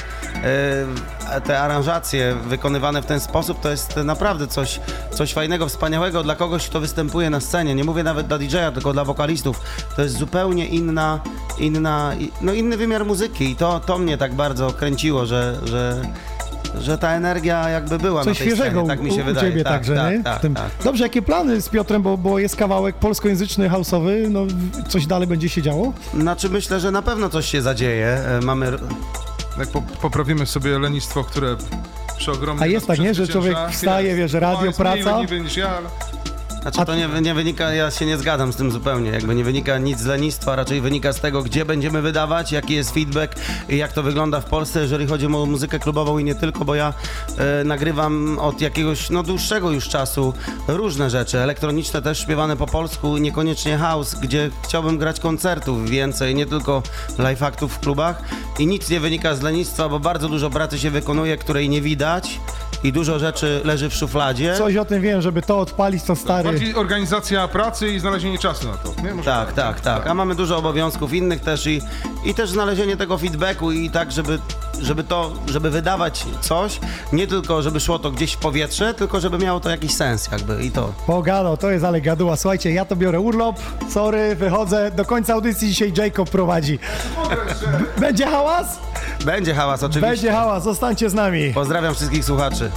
te aranżacje wykonywane w ten sposób, to jest naprawdę coś, coś fajnego, wspaniałego dla kogoś, kto występuje na scenie. Nie mówię nawet dla DJ-a, tylko dla wokalistów. To jest zupełnie inna, inna, no inny wymiar muzyki i to, to mnie tak bardzo kręciło, że, że, że ta energia jakby była Coś na tej świeżego scenie, tak mi się u, wydaje. ciebie tak, także, tak, nie? Tak, W tym. tak. Dobrze, jakie plany z Piotrem, bo, bo jest kawałek polskojęzyczny, houseowy, no coś dalej będzie się działo? Znaczy myślę, że na pewno coś się zadzieje. E, Mamy Jak po, poprawimy sobie lenistwo, które przy ogromnym A jest tak, nie? Że człowiek wstaje, wiesz, radio, jest praca. Mniej, niż ja, ale... Znaczy to nie, nie wynika, ja się nie zgadzam z tym zupełnie, jakby nie wynika nic z lenistwa, raczej wynika z tego, gdzie będziemy wydawać, jaki jest feedback i jak to wygląda w Polsce, jeżeli chodzi o muzykę klubową i nie tylko, bo ja e, nagrywam od jakiegoś, no dłuższego już czasu różne rzeczy, elektroniczne też śpiewane po polsku, niekoniecznie house, gdzie chciałbym grać koncertów więcej, nie tylko live aktów w klubach. I nic nie wynika z lenistwa, bo bardzo dużo pracy się wykonuje, której nie widać i dużo rzeczy leży w szufladzie. Coś o tym wiem, żeby to odpalić, to stary. Bardziej organizacja pracy i znalezienie czasu na to. Nie? Może Tak, tak, tak. A mamy dużo obowiązków innych też i, i też znalezienie tego feedbacku i tak, żeby, żeby to, żeby wydawać coś, nie tylko żeby szło to gdzieś w powietrze, tylko żeby miało to jakiś sens jakby i to. Pogado, to jest ale gaduła. Słuchajcie, ja to biorę urlop, sorry, wychodzę. Do końca audycji dzisiaj Jacob prowadzi. Będzie hałas? Będzie hałas oczywiście. Będzie hałas, zostańcie z nami. Pozdrawiam wszystkich słuchaczy.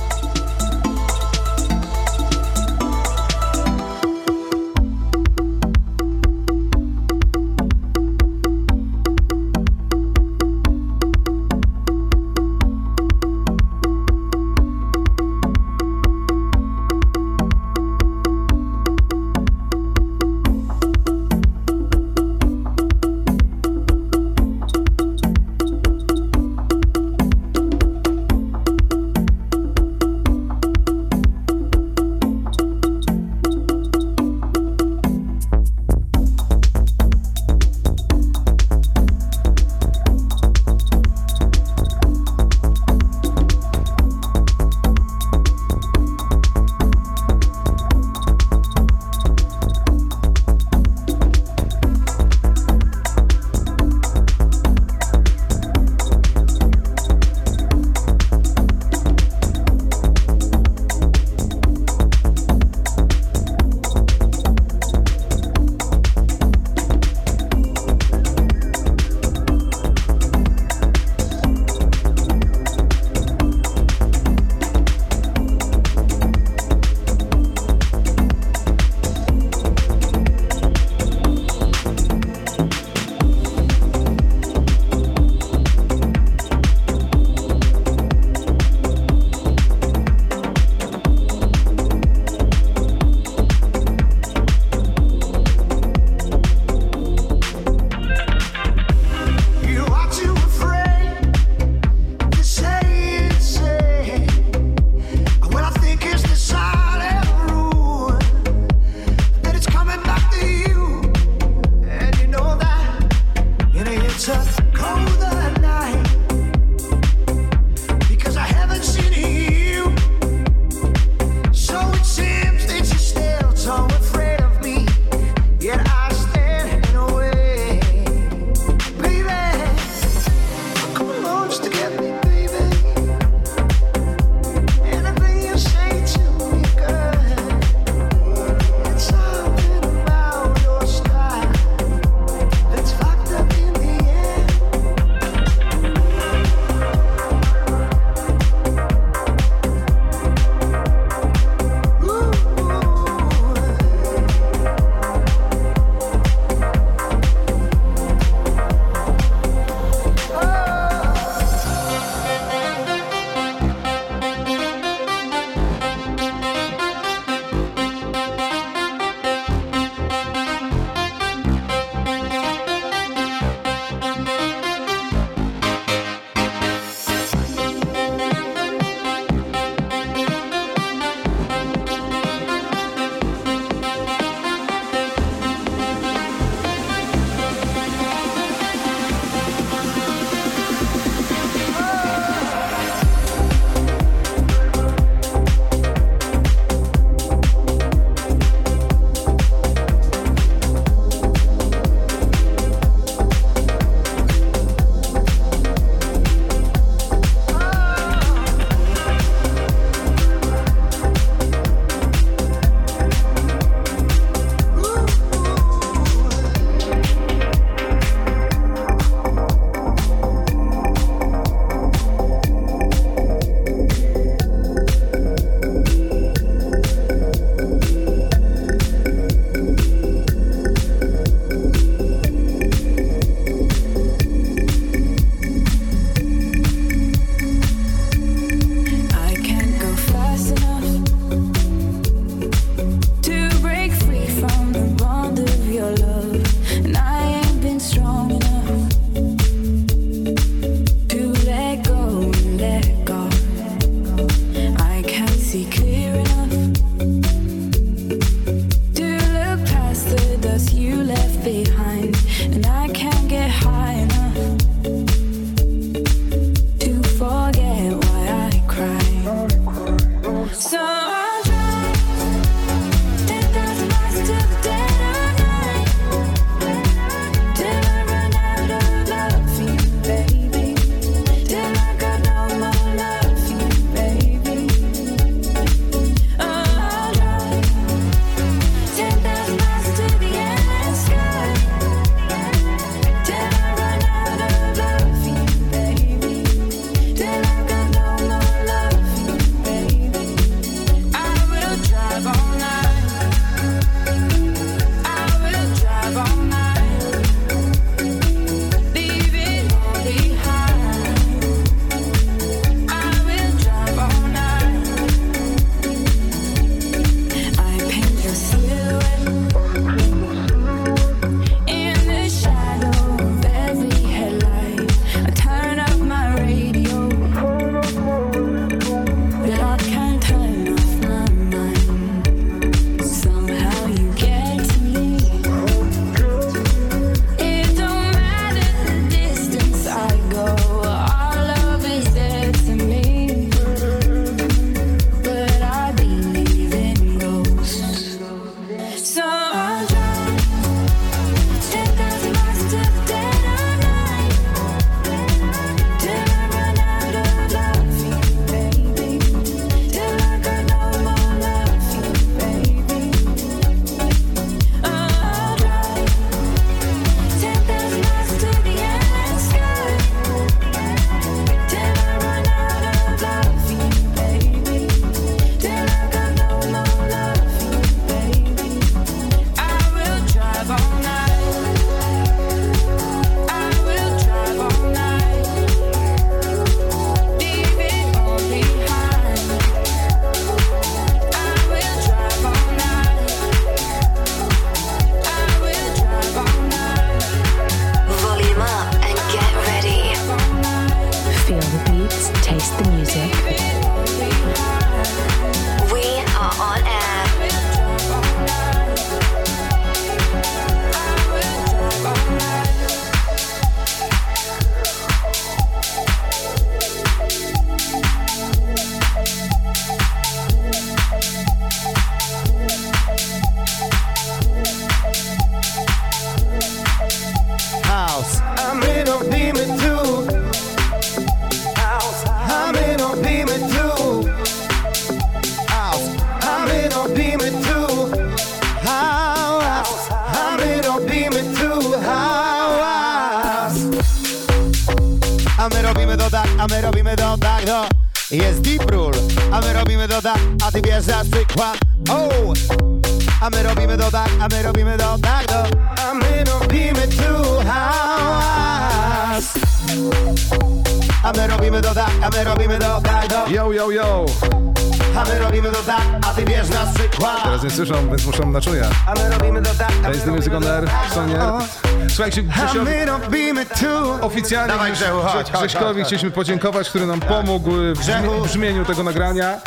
Tu. oficjalnie Dawaj, Grzechu, chodź, chodź, Grześkowi chodź, chodź. chcieliśmy podziękować, który nam pomógł w brzmi, Grzechu. brzmieniu tego nagrania.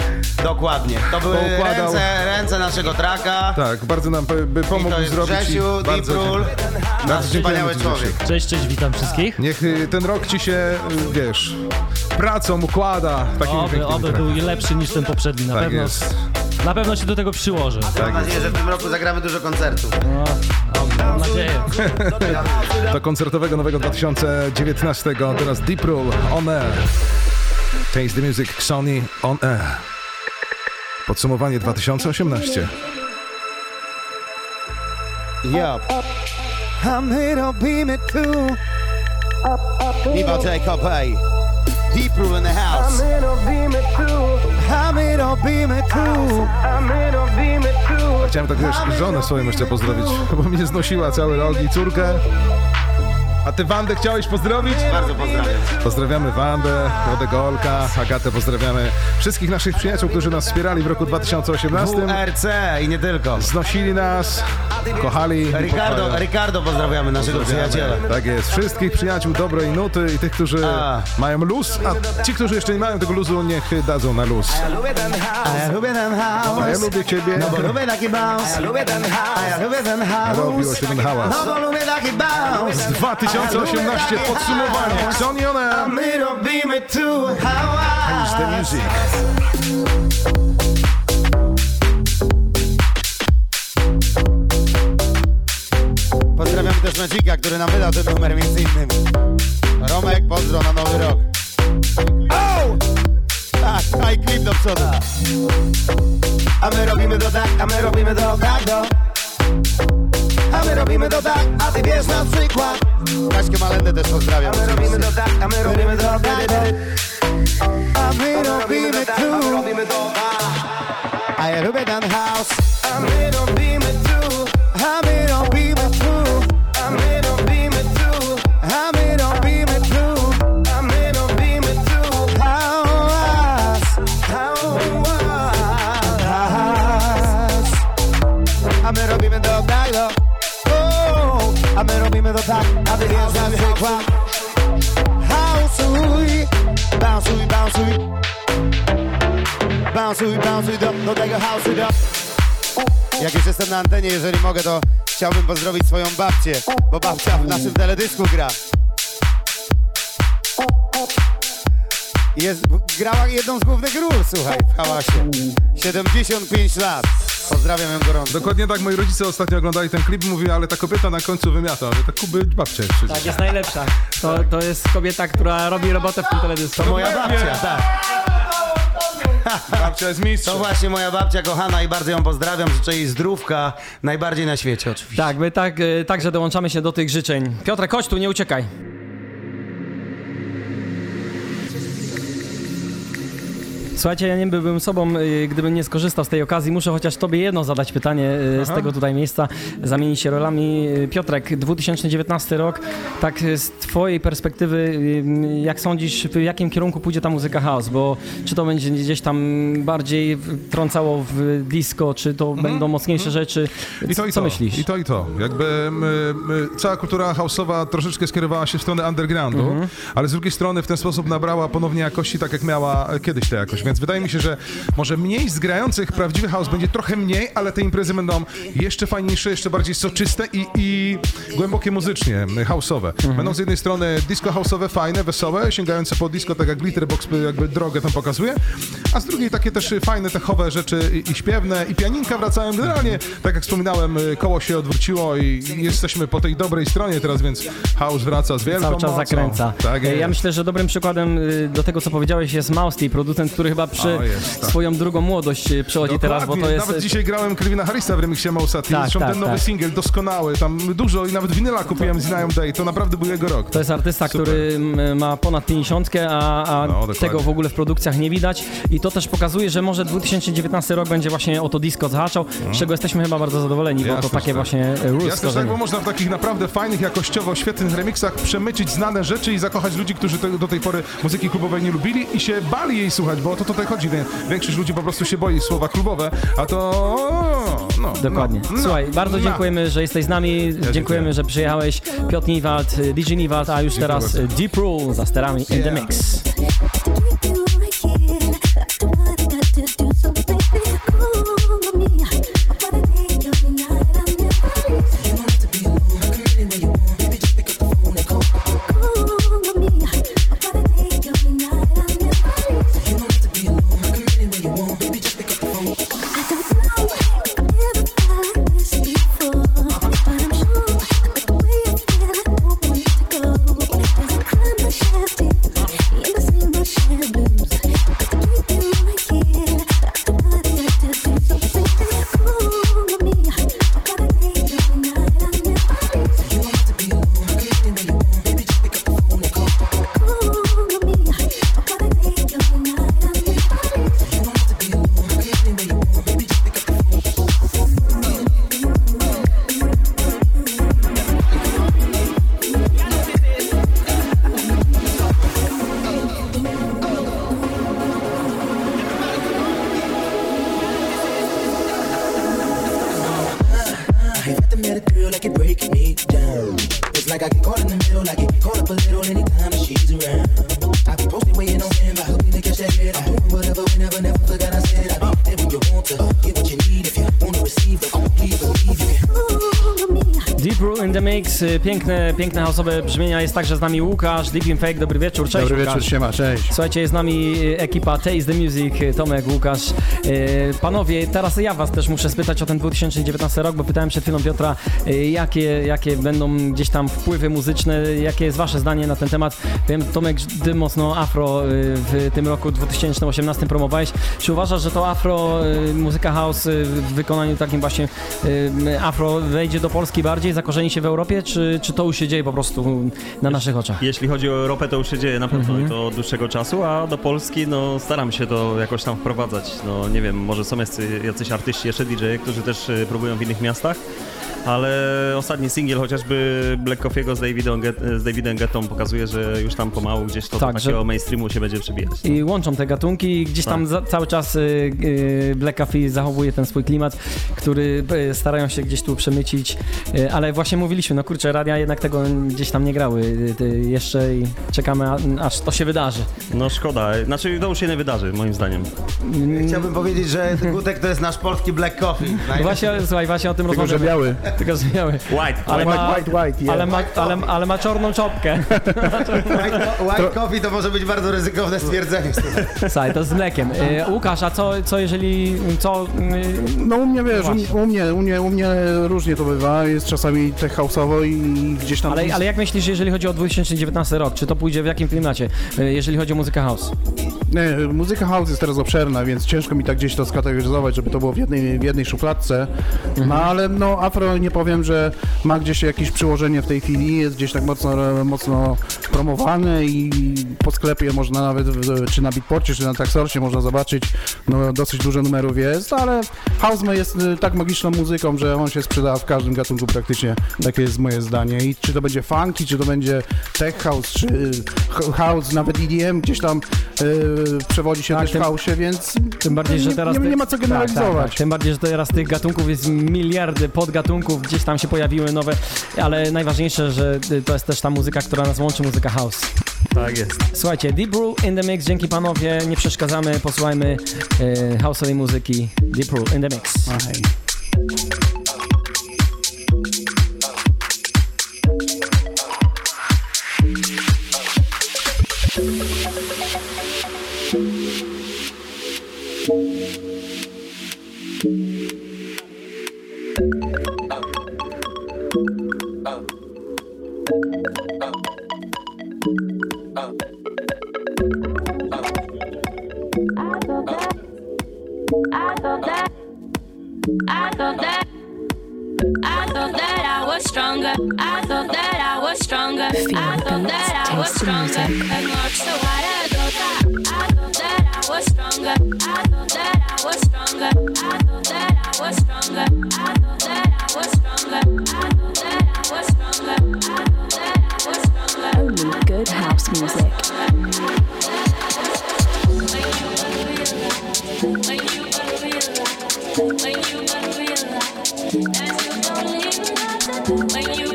Dokładnie. To były Poukładał. ręce, ręce naszego traka. Tak, bardzo nam p- by pomógł I to jest zrobić. Grzesiu, i bardzo, Deep Rule, nasz dziękujemy wspaniały Ci, człowiek. Grzesiu. Cześć, cześć, witam wszystkich. Niech y, ten rok ci się, y, wiesz, pracą układa Oby, pięknymi oby trackami. był lepszy niż ten poprzedni, na Tak pewno. jest. Na pewno się do tego przyłożę. Mam nadzieję, że w tym roku zagramy dużo koncertów. Mam nadzieję. Do koncertowego nowego 2019, teraz Deep Rule on Air. Taste the Music, Sony on Air. Podsumowanie 2018. Yup. A my robimy tu. Viva Jacob, hey. Deep Rule in the house. Chciałem tak, wiesz, żonę swoją jeszcze pozdrowić, bo mnie znosiła cały rok i córkę. A ty Wandę chciałeś pozdrowić? Bardzo pozdrawiam. Pozdrawiamy Wandę, młodego Olka, Agatę pozdrawiamy. Wszystkich naszych przyjaciół, którzy nas wspierali w roku 2018. WRC i nie tylko. Znosili nas, kochali. Ricardo. Ricardo pozdrawiamy, naszego przyjaciela. Tak jest. Wszystkich przyjaciół dobrej nuty i tych, którzy A. mają luz, a ci, którzy jeszcze nie mają tego luzu, niech dadzą na luz. A ja lubię ten house. A ja lubię ciebie. No bo lubię taki bounce. A ja lubię ten house. A ja lubię ten house. Robiło się ten hałas. No bo lubię taki bounce. 2018 podsumowanie. Sony on A my robimy tu hałas. The music. Pozdrawiamy też Magica, który nam wydał ten numer między innymi. Romek, pozdro na nowy rok. Oh! Tak, a i klip do przodu. A my robimy to tak, a my robimy to tak, do. My robimy to tak, a ty bierz na przykład. Kaśkę Malendę też pozdrawiam. A my robimy to tak, a my robimy to tak, do. A my robimy tu. A ja lubię ten house. A my robimy Bounce'uj, bounce'uj do, do tego house'uj do. Jak już jestem na antenie, jeżeli mogę, to chciałbym pozdrowić swoją babcię, bo babcia w naszym teledysku gra. Jest, grała jedną z głównych ról, słuchaj, w hałasie. 75 lat. Pozdrawiam ją gorąco. Dokładnie tak, moi rodzice ostatnio oglądali ten klip i mówili, ale ta kobieta na końcu wymiata. Ale ta Kuby babcia jest przecież. Tak, jest najlepsza. To, to jest kobieta, która robi robotę w tym teledysku. To moja babcia, tak. Babcia jest mistrz. To właśnie moja babcia kochana i bardzo ją pozdrawiam. Życzę jej zdrówka, najbardziej na świecie oczywiście. Tak, my tak, y, także dołączamy się do tych życzeń. Piotrek, chodź tu, nie uciekaj. Słuchajcie, ja nie byłbym sobą, y, gdybym nie skorzystał z tej okazji. Muszę chociaż tobie jedno zadać pytanie y, z Aha. tego tutaj miejsca, zamienić się rolami. Y, Piotrek, 2019 rok, tak z twojej perspektywy, jak sądzisz, w jakim kierunku pójdzie ta muzyka house? Bo czy to będzie gdzieś tam bardziej trącało w disco, czy to będą mocniejsze rzeczy? I to, i Co to. myślisz? I to, i to. Jakby m, m, cała kultura house'owa troszeczkę skierowała się w stronę undergroundu, Mhm. ale z drugiej strony w ten sposób nabrała ponownie jakości, tak jak miała kiedyś tę jakość. Więc wydaje mi się, że może mniej zgrających prawdziwy house będzie trochę mniej, ale te imprezy będą jeszcze fajniejsze, jeszcze bardziej soczyste i, i głębokie muzycznie, house'owe. Mhm. Będą z jednej strony disco house'owe, fajne, wesołe, sięgające po disco, tak jak Glitterbox jakby drogę tam pokazuje, a z drugiej takie też fajne, techowe rzeczy i, i śpiewne, i pianinka wracają. Generalnie, tak jak wspominałem, koło się odwróciło i jesteśmy po tej dobrej stronie teraz, więc house wraca z wielką Cały czas mocą. zakręca. Tak ja myślę, że dobrym przykładem y, do tego, co powiedziałeś, jest Mousty, producent, który chyba chyba przy O, jest, tak. swoją drugą młodość e, przechodzi teraz, bo to jest... Nawet dzisiaj grałem Krywina Harrisa w remixie Mousa T. Tak, Zresztą tak, ten nowy tak. singiel, doskonały, tam dużo i nawet winyla kupiłem z Inają Day. To naprawdę był jego rok. To jest artysta, Super. który ma ponad 50, a, a No, tego w ogóle w produkcjach nie widać. I to też pokazuje, że może 2019 rok będzie właśnie o to disco zahaczał, z czego jesteśmy chyba bardzo zadowoleni, bo. Jasne, to takie tak. właśnie rules Jasne, tak, bo można w takich naprawdę fajnych, jakościowo świetnych remixach przemycić znane rzeczy i zakochać ludzi, którzy te, do tej pory muzyki klubowej nie lubili i się bali jej słuchać, bo to tutaj chodzi. Wie- Większość ludzi po prostu się boi słowa klubowe, a to... No, Dokładnie. No, Słuchaj, bardzo no. dziękujemy, że jesteś z nami. dziękujemy, dziękuję. że przyjechałeś. Piotr Niwald, y, DJ Niwald, a już teraz bardzo. y, Deep Rule za sterami in the mix. Y, piękne, piękne house'owe brzmienia. Jest także z nami Łukasz, Deep in Fake, dobry wieczór, cześć Dobry Łukasz. wieczór, siema, cześć. Słuchajcie, jest z nami y, ekipa Taste the Music, y, Tomek, Łukasz. Panowie, teraz ja was też muszę spytać o ten 2019 rok, bo pytałem przed chwilą Piotra, jakie, jakie będą gdzieś tam wpływy muzyczne, jakie jest wasze zdanie na ten temat. Wiem, Tomek, ty mocno afro y, w tym roku 2018 promowałeś. Czy uważasz, że to afro, y, muzyka house y, w wykonaniu takim właśnie afro wejdzie do Polski bardziej, zakorzeni się w Europie, czy, czy to już się dzieje po prostu na naszych oczach? Jeśli chodzi o Europę, to już się dzieje na pewno Mhm. to od dłuższego czasu, a do Polski no staram się to jakoś tam wprowadzać. No nie wiem, może są jacy, jacyś artyści, jeszcze DJ, którzy też próbują w innych miastach, ale ostatni singiel chociażby Black Coffee'ego z Davidem, z Davidem Gettą pokazuje, że już tam pomału gdzieś to Tak, do że- takiego mainstreamu się będzie przebijać. I łączą te gatunki i gdzieś tam Tak. za, cały czas y, y, Black Coffee zachowuje ten swój klimat, który y, starają się gdzieś tu przemycić, y, ale właśnie mówiliśmy, no kurczę, radia jednak tego gdzieś tam nie grały y, y, jeszcze i czekamy a, aż to się wydarzy. No szkoda, znaczy to już się nie wydarzy moim zdaniem. Chciałbym powiedzieć, że Gutek to jest nasz polski Black Coffee. No właśnie, słuchaj, właśnie o tym Tylko, że rozmawiamy. biały. Tylko, że biały. White, ale white, ma, white, white, yeah. ale, ma, ale, ale ma czarną czopkę. White, white Coffee to może być bardzo ryzykowne stwierdzenie. Słuchaj, to z mlekiem. Y, Łukasz, a co, co jeżeli, co... y, No u mnie wiesz, u, u, mnie, u, mnie, u mnie różnie to bywa, jest czasami tech house'owo i gdzieś tam... Ale, ale jak myślisz, jeżeli chodzi o 2019 rok, czy to pójdzie w jakim klimacie, y, jeżeli chodzi o muzykę house? Nie, muzyka house jest teraz obszerna, więc ciężko mi tak gdzieś to skategoryzować, żeby to było w jednej, w jednej szufladce. No ale no afro nie powiem, że ma gdzieś jakieś przyłożenie w tej chwili, jest gdzieś tak mocno, mocno promowane i po sklepie można nawet, czy na Beatporcie, czy na Taxorcie można zobaczyć, no dosyć dużo numerów jest, ale house jest y, tak magiczną muzyką, że on się sprzeda w każdym gatunku praktycznie, takie jest moje zdanie. I czy to będzie funky, czy to będzie tech house, czy house, nawet EDM gdzieś tam przewodzi się Tak, też tym- w house, więc Tym bardziej, że nie, teraz... nie, ty- nie ma co Tak, tak, generalizować. tak. Tym bardziej, że teraz tych gatunków jest miliardy podgatunków, gdzieś tam się pojawiły nowe, ale najważniejsze, że y, to jest też ta muzyka, która nas łączy, muzyka house. Tak jest. Słuchajcie, Deep Rule in the Mix, dzięki panowie, nie przeszkadzamy, posłuchajmy y, house'owej muzyki Deep Rule in the Mix. Aj. I thought that I was stronger. I thought that I was stronger. I thought that I was stronger was stronger. I thought that I was stronger. I thought that I was stronger. I thought that I was stronger. I thought that I was stronger. I thought that I was stronger. Only good house music. When you will realize, when you will realize, that you don't need nothing. When you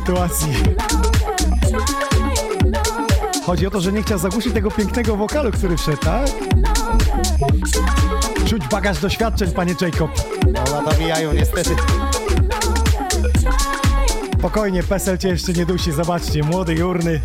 sytuacji. Chodzi o to, że nie chciał zagłuszyć tego pięknego wokalu, który wszedł, tak? Czuć bagaż doświadczeń, panie Jacob. No, lata mijają niestety. Spokojnie, PESEL cię jeszcze nie dusi, zobaczcie, młody, jurny.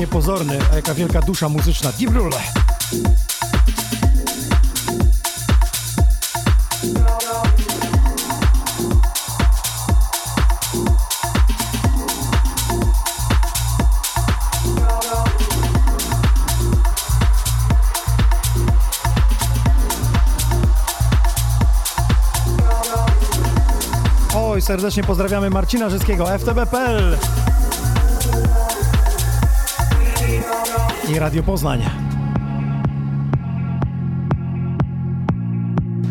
Niepozorny, a jaka wielka dusza muzyczna. Dibrule. Oj, serdecznie pozdrawiamy Marcina Żyskiego, FTB.pl i Radio Poznań.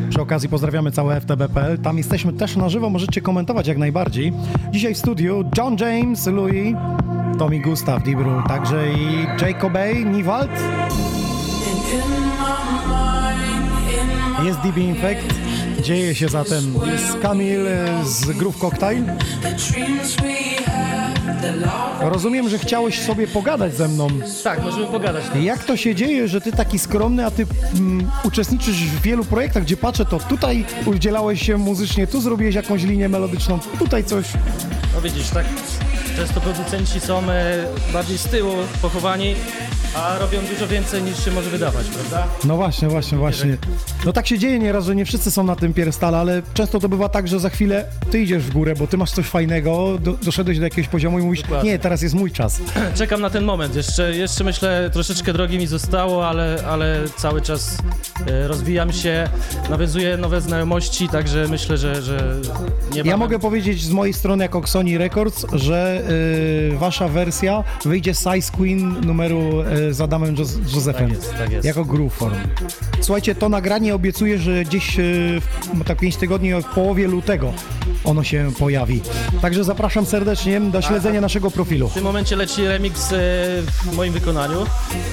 Przy okazji pozdrawiamy całe FTB.pl. Tam jesteśmy też na żywo, możecie komentować jak najbardziej. Dzisiaj w studiu John James, Louis, Tommy Gustav, Dibru, także i Jacob A. Niwald. Jest DB Infect. Dzieje się zatem. Jest Kamil z Groove Cocktail. Rozumiem, że chciałeś sobie pogadać ze mną. Tak, możemy pogadać. Jak to się dzieje, że ty taki skromny, a ty mm, uczestniczysz w wielu projektach, gdzie patrzę, to tutaj udzielałeś się muzycznie, tu zrobiłeś jakąś linię melodyczną, tutaj coś. No widzisz, tak często producenci są e, bardziej z tyłu pochowani, a robią dużo więcej niż się może wydawać, prawda? No właśnie, właśnie, właśnie. No tak się dzieje nieraz, że nie wszyscy są na tym pierstale, ale często to bywa tak, że za chwilę ty idziesz w górę, bo ty masz coś fajnego, do, doszedłeś do jakiegoś poziomu i mówisz, Dokładnie. nie, teraz jest mój czas. Czekam na ten moment. Jeszcze, jeszcze myślę, troszeczkę drogi mi zostało, ale, ale cały czas e, rozwijam się, nawiązuję nowe znajomości, także myślę, że, że nie Ja mogę powiedzieć z mojej strony jako Sony Records, że y, wasza wersja wyjdzie Size Queen numeru y, z Adamem Józefem. Tak jest, tak jest. Jako groove form. Słuchajcie, to nagranie obiecuję, że gdzieś y, w, tak 5 tygodni w połowie lutego ono się pojawi. Także zapraszam serdecznie do śledzenia naszego profilu. W tym momencie leci remix e, w moim wykonaniu,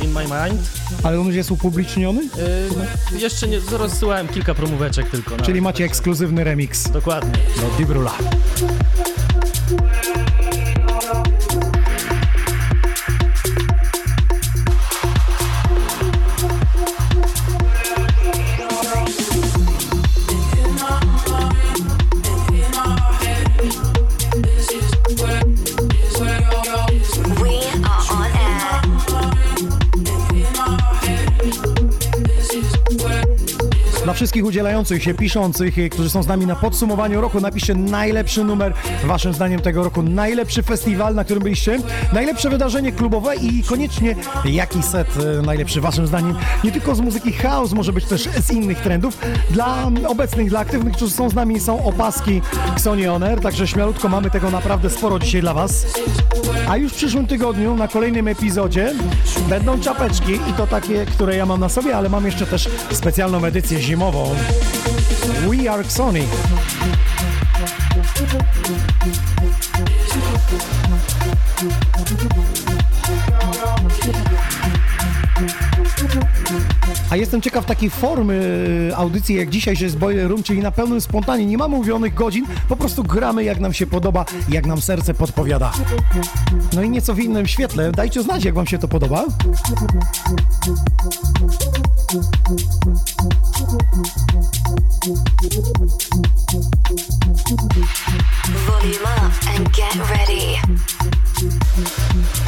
In My Mind. Ale on już jest upubliczniony? Jeszcze nie, rozsyłałem kilka promóweczek tylko. Czyli nawet, macie ekskluzywny remix. Dokładnie. Do Dibrula. Wszystkich udzielających się, piszących, y, którzy są z nami na podsumowaniu roku, napiszcie najlepszy numer, waszym zdaniem tego roku, najlepszy festiwal, na którym byliście, najlepsze wydarzenie klubowe i koniecznie jaki set y, najlepszy waszym zdaniem, nie tylko z muzyki house, może być też z innych trendów. Dla obecnych, dla aktywnych, którzy są z nami, są opaski Sony On Air, także śmialutko mamy tego naprawdę sporo dzisiaj dla was. A już w przyszłym tygodniu, na kolejnym epizodzie, będą czapeczki i to takie, które ja mam na sobie, ale mam jeszcze też specjalną edycję zimową. We are Sony. A jestem ciekaw takiej formy e, audycji jak dzisiaj, że jest Boiler Room, czyli na pełnym spontanie. Nie mamy umówionych godzin, po prostu gramy jak nam się podoba, jak nam serce podpowiada. No i nieco w innym świetle. Dajcie znać, jak wam się to podoba. Volume up and get ready.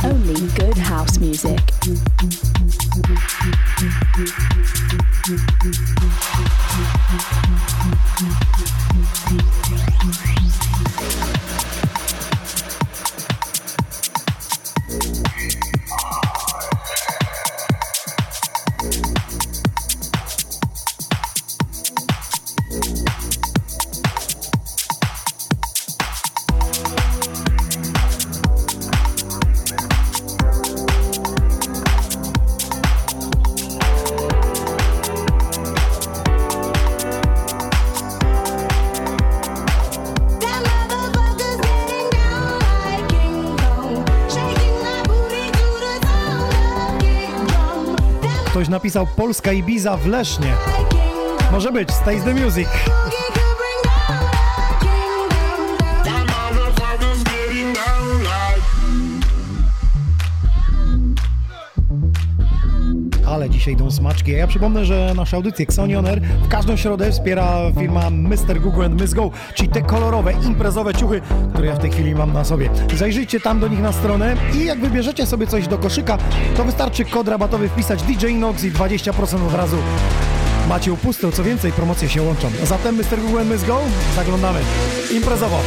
Only good house music. Polska Ibiza w Lesznie. Może być, Stays the Music. Się idą smaczki. A ja przypomnę, że nasze audycje Xonion Air w każdą środę wspiera firma Mr. Google and Miss Go, czyli te kolorowe, imprezowe ciuchy, które ja w tej chwili mam na sobie. Zajrzyjcie tam do nich na stronę i jak wybierzecie sobie coś do koszyka, to wystarczy kod rabatowy wpisać DJ Nox i 20% od razu macie upustę. Co więcej, promocje się łączą. Zatem Mr. Google and Miss Go, zaglądamy imprezowo.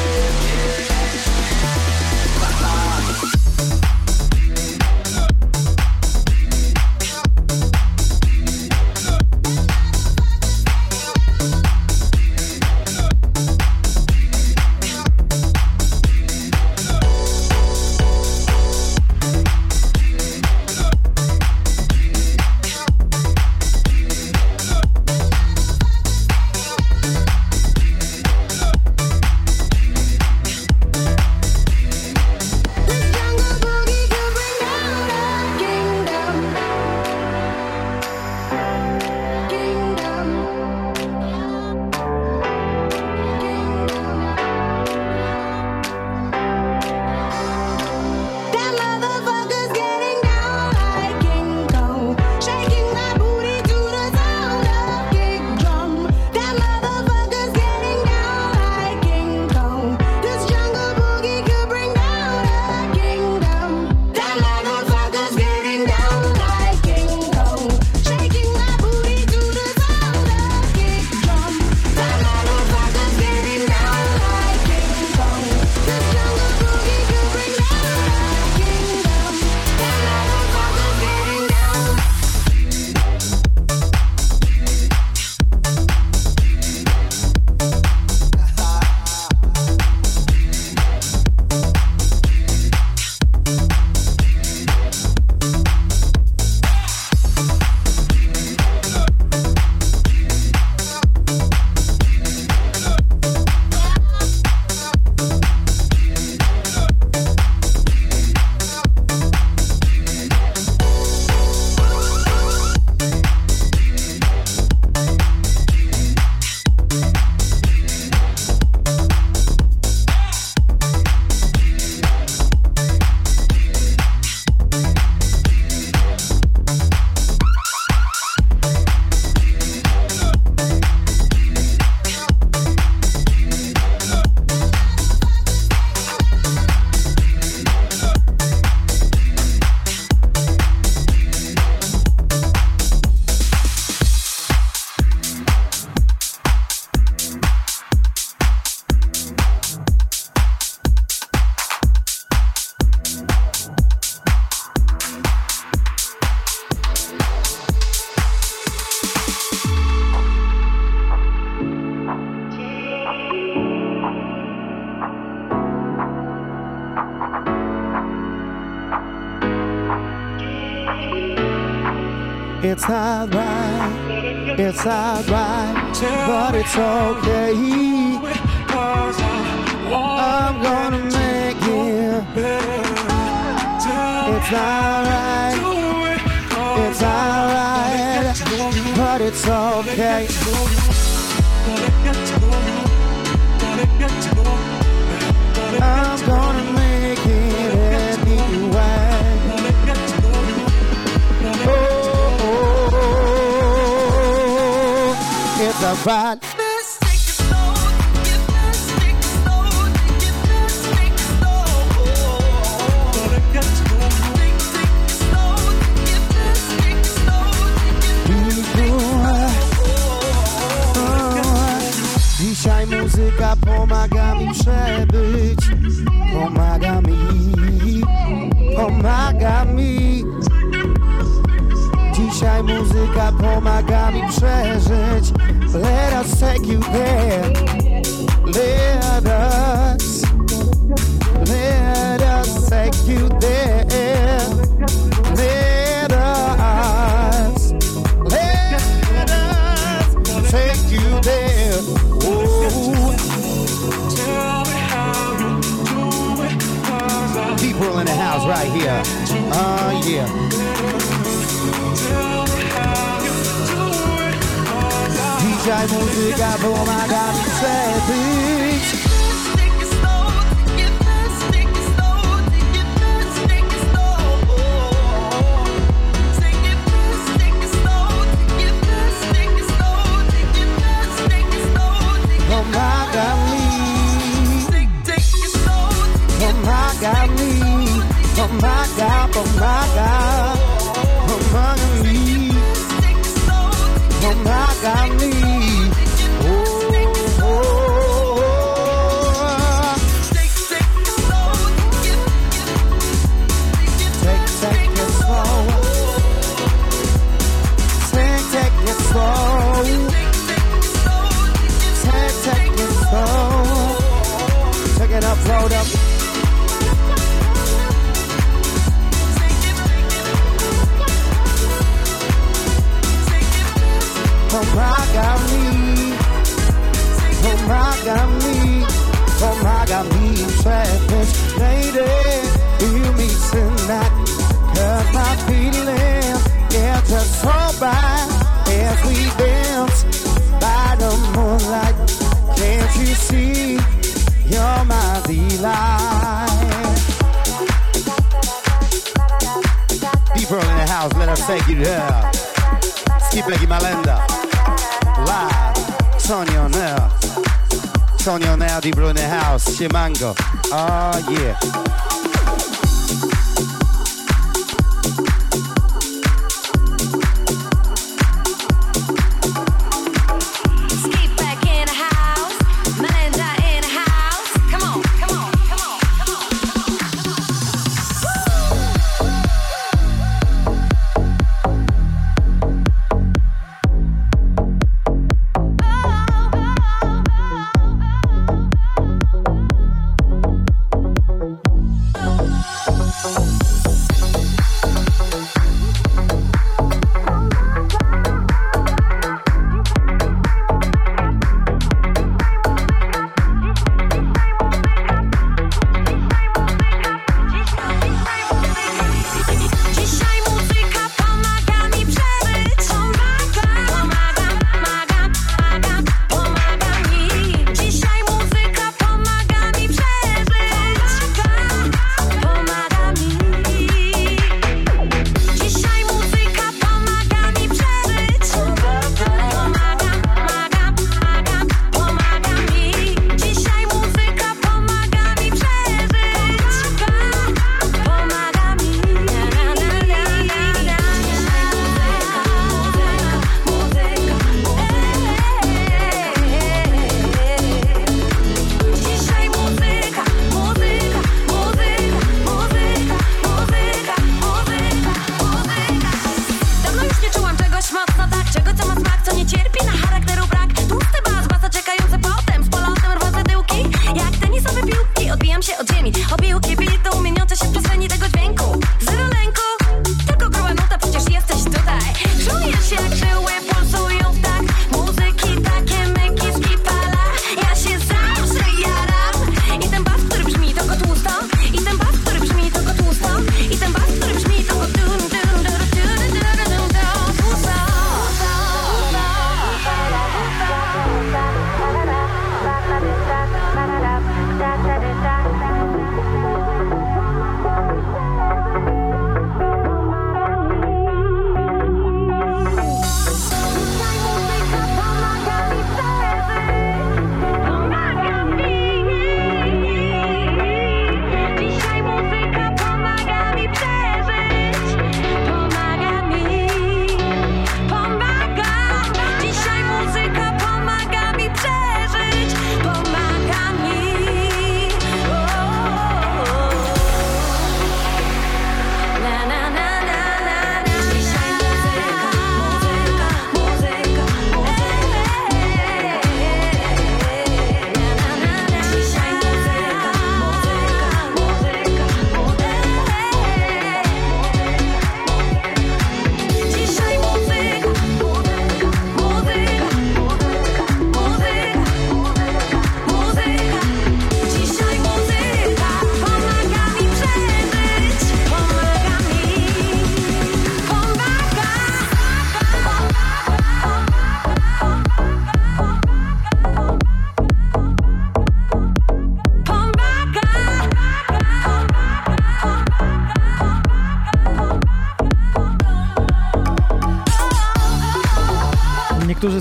Pomaga mi przeżyć. Let us take you there. Let us Let us take you there. Let us Let us take you there. Oh. People in the house right here. Oh yeah Dzisiaj muzyka pomaga mi przebyć. Pomaga mi. Pomaga mi. Pomaga, pomaga. Pomaga It up. Oh my God, me. Oh my God, me. Oh my God, me. Lady, you me tonight. Cause my feeling, yeah, just so bad as we dance by the moonlight. Can't you see? You're my delight. Deeper in the house, let us take you there. Skip like Malenda. Live. Sonia on air. Sonia on air, Deeper in the house. Shimango. Oh, ah, yeah.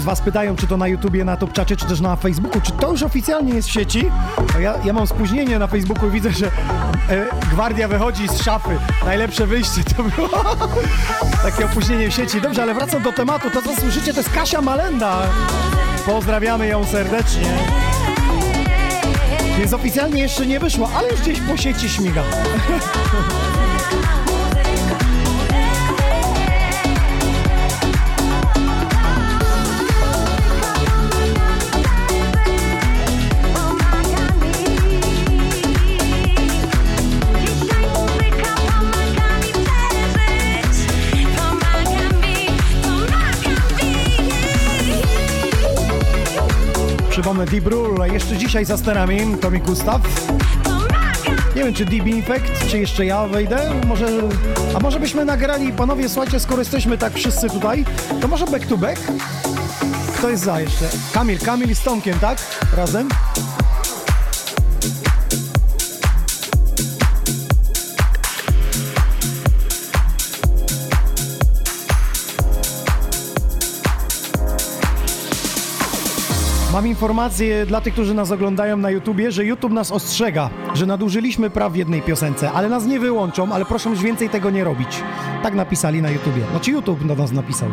Z was pytają, czy to na YouTubie, na Topczacie, czy też na Facebooku, czy to już oficjalnie jest w sieci? Ja, ja mam spóźnienie na Facebooku i widzę, że e, gwardia wychodzi z szafy. Najlepsze wyjście to było. Takie opóźnienie w sieci. Dobrze, ale wracam do tematu. To, co słyszycie, to jest Kasia Malenda. Pozdrawiamy ją serdecznie. Więc oficjalnie jeszcze nie wyszła, ale już gdzieś po sieci śmiga. Deep Rule, jeszcze dzisiaj za sterami Tommy Gustaw. Nie wiem, czy DB Infect, czy jeszcze ja wejdę, może... A może byśmy nagrali, panowie, słuchajcie, skoro jesteśmy tak wszyscy tutaj, to może back to back? Kto jest za jeszcze? Kamil, Kamil z Tomkiem, tak? Razem? Mam informację dla tych, którzy nas oglądają na YouTubie, że YouTube nas ostrzega, że nadużyliśmy praw w jednej piosence, ale nas nie wyłączą, ale proszę już więcej tego nie robić. Tak napisali na YouTubie. Znaczy YouTube do nas napisał.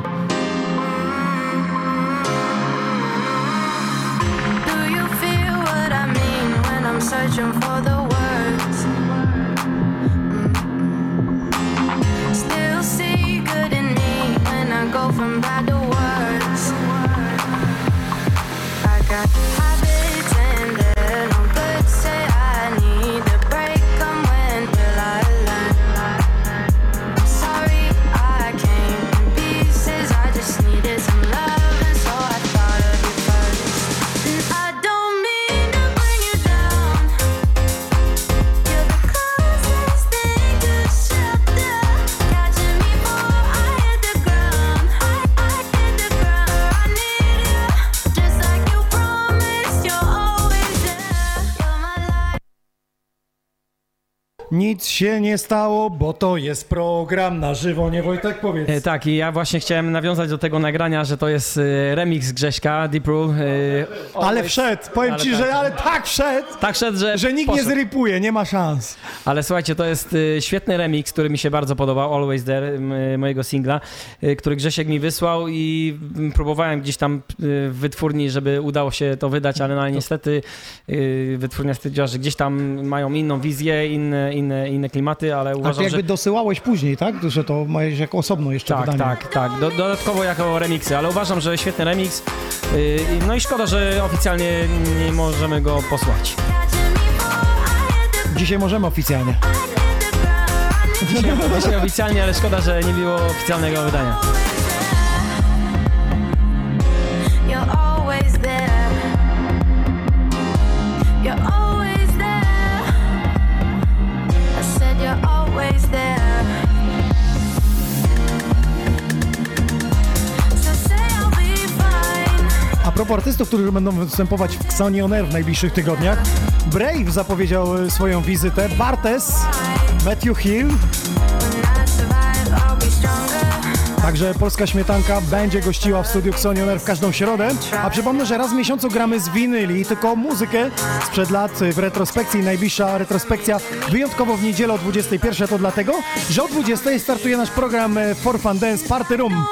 Nic się nie stało, bo to jest program na żywo, nie Wojtek? Powiedz. E, Tak, i ja właśnie chciałem nawiązać do tego nagrania, że to jest e, remix Grześka, Deep Rule. e, Ale wszedł, powiem ale ci, tak. że ale tak wszedł, Tak szedł, że, że nikt nie poszedł. zrypuje, nie ma szans. Ale słuchajcie, to jest świetny remix, który mi się bardzo podobał, Always There, mojego singla, który Grzesiek mi wysłał i próbowałem gdzieś tam w wytwórni, żeby udało się to wydać, ale no, niestety wytwórnia stwierdziła, że gdzieś tam mają inną wizję, inne, inne, inne klimaty, ale A ty uważam, jakby że... dosyłałeś później, tak? Że to masz jako osobno jeszcze Tak, wydanie. tak, tak. Do, dodatkowo jako remixy, ale uważam, że świetny remix. y, No i szkoda, że oficjalnie nie możemy go posłać. Dzisiaj możemy oficjalnie. Dzisiaj, dzisiaj oficjalnie, ale szkoda, że nie było oficjalnego wydania. Propos artystów, którzy będą występować w Xoni On Air w najbliższych tygodniach, Brave zapowiedział swoją wizytę, Bartes, Matthew Hill. Także Polska Śmietanka będzie gościła w studiu Xoni On Air w każdą środę. A przypomnę, że raz w miesiącu gramy z winyli, tylko muzykę sprzed lat w retrospekcji. Najbliższa retrospekcja wyjątkowo w niedzielę o 21. To dlatego, że o 20 startuje nasz program e, For Fun Dance Party Room.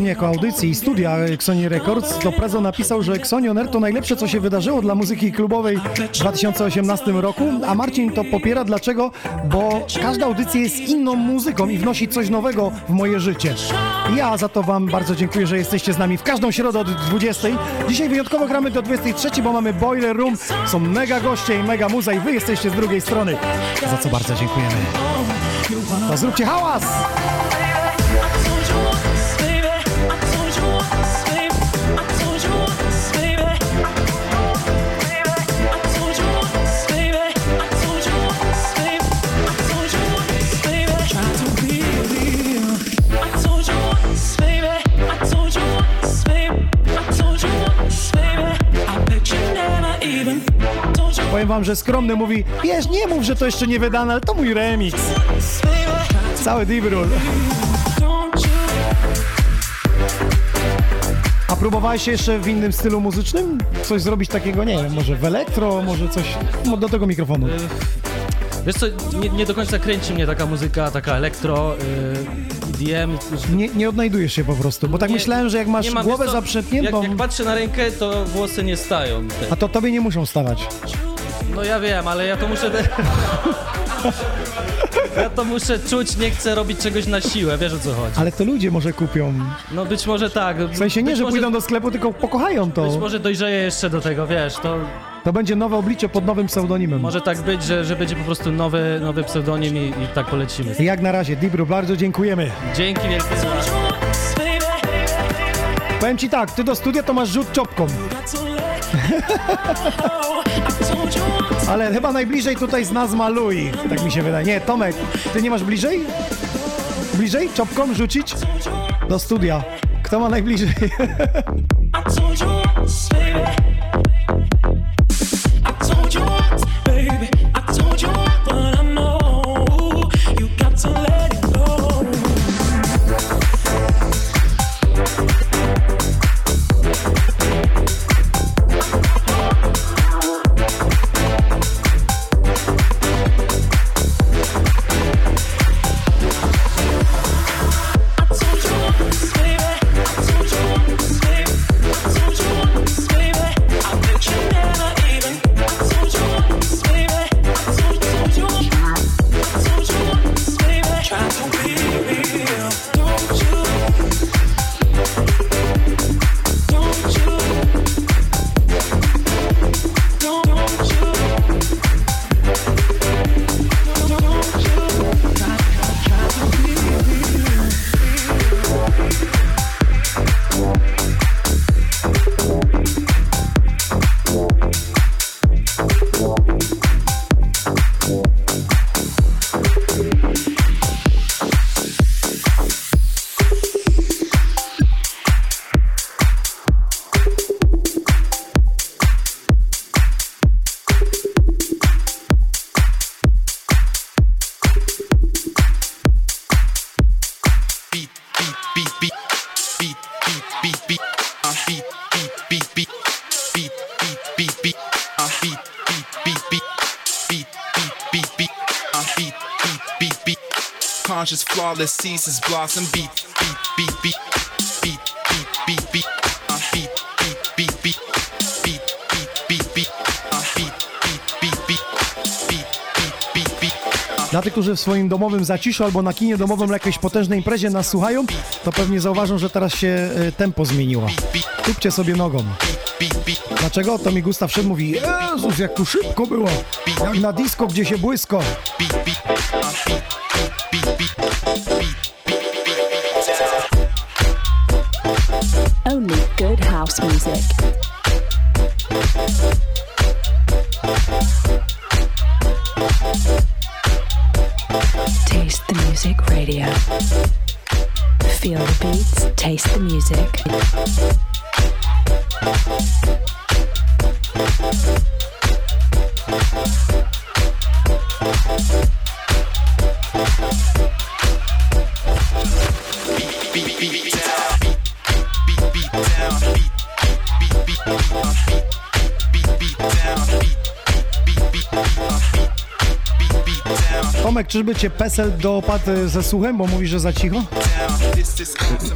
Mnie jako audycji i studia Xoni Records, to Prezo napisał, że Xoni On Air to najlepsze, co się wydarzyło dla muzyki klubowej w 2018 roku, a Marcin to popiera. Dlaczego? Bo każda audycja jest inną muzyką i wnosi coś nowego w moje życie. Ja za to Wam bardzo dziękuję, że jesteście z nami w każdą środę od 20. Dzisiaj wyjątkowo gramy do 23, bo mamy Boiler Room, są mega goście i mega muza i Wy jesteście z drugiej strony, za co bardzo dziękujemy. To zróbcie hałas! Powiem wam, że skromny mówi, wiesz, nie mów, że to jeszcze nie wydane, ale to mój remix. Cały Dibrul. A próbowałeś jeszcze w innym stylu muzycznym? Coś zrobić takiego, nie wiem, może w elektro, może coś no, do tego mikrofonu. Wiesz co, nie, nie do końca kręci mnie taka muzyka, taka elektro, yy, EDM. Nie, nie odnajdujesz się po prostu, bo tak Nie- myślałem, że jak masz mam, głowę co, zaprzętniętą, Jak, jak patrzę na rękę, to włosy nie stają. a to tobie nie muszą stawać. No ja wiem, ale ja to muszę... Ja to muszę czuć, nie chcę robić czegoś na siłę, wiesz o co chodzi. Ale to ludzie może kupią. No być może tak. W sensie nie, być że może, pójdą do sklepu, tylko pokochają to. Być może dojrzeję jeszcze do tego, wiesz, to To będzie nowe oblicze pod nowym pseudonimem. może tak być, że, że będzie po prostu nowy, nowy pseudonim i, i tak polecimy. Jak na razie, Dibru, bardzo dziękujemy. Dzięki wielkie za... Powiem ci tak, ty do studia to masz rzut czopką. Ale chyba najbliżej tutaj z nas Louis, tak mi się wydaje. Nie, Tomek, ty nie masz bliżej? Bliżej czopką rzucić? Do studia. Kto ma najbliżej? Conscious, flawless, ceases blossom. Beat, beat, beat, beat, beat, beat, beat, beat. Uh, beat, beat, beat, beat, beat, beat, beat, beat. Uh, beat, beat, beat, beat, beat, beat, beat, beat. Uh, Dla tych, którzy w swoim domowym zaciszu albo na kinie domowym na jakiejś potężnej imprezie nas słuchają, to pewnie zauważą, że teraz się e, tempo zmieniło. Tupcie sobie nogą. Dlaczego? To mi Gustaw Szed mówi, Jezus, jak tu szybko było. Jak na disco, gdzie się błysko. House music. Taste the Music Radio. Feel the beats, taste the music. Czyżby cię PESEL dopadł e, ze słuchem, bo mówisz, że za cicho?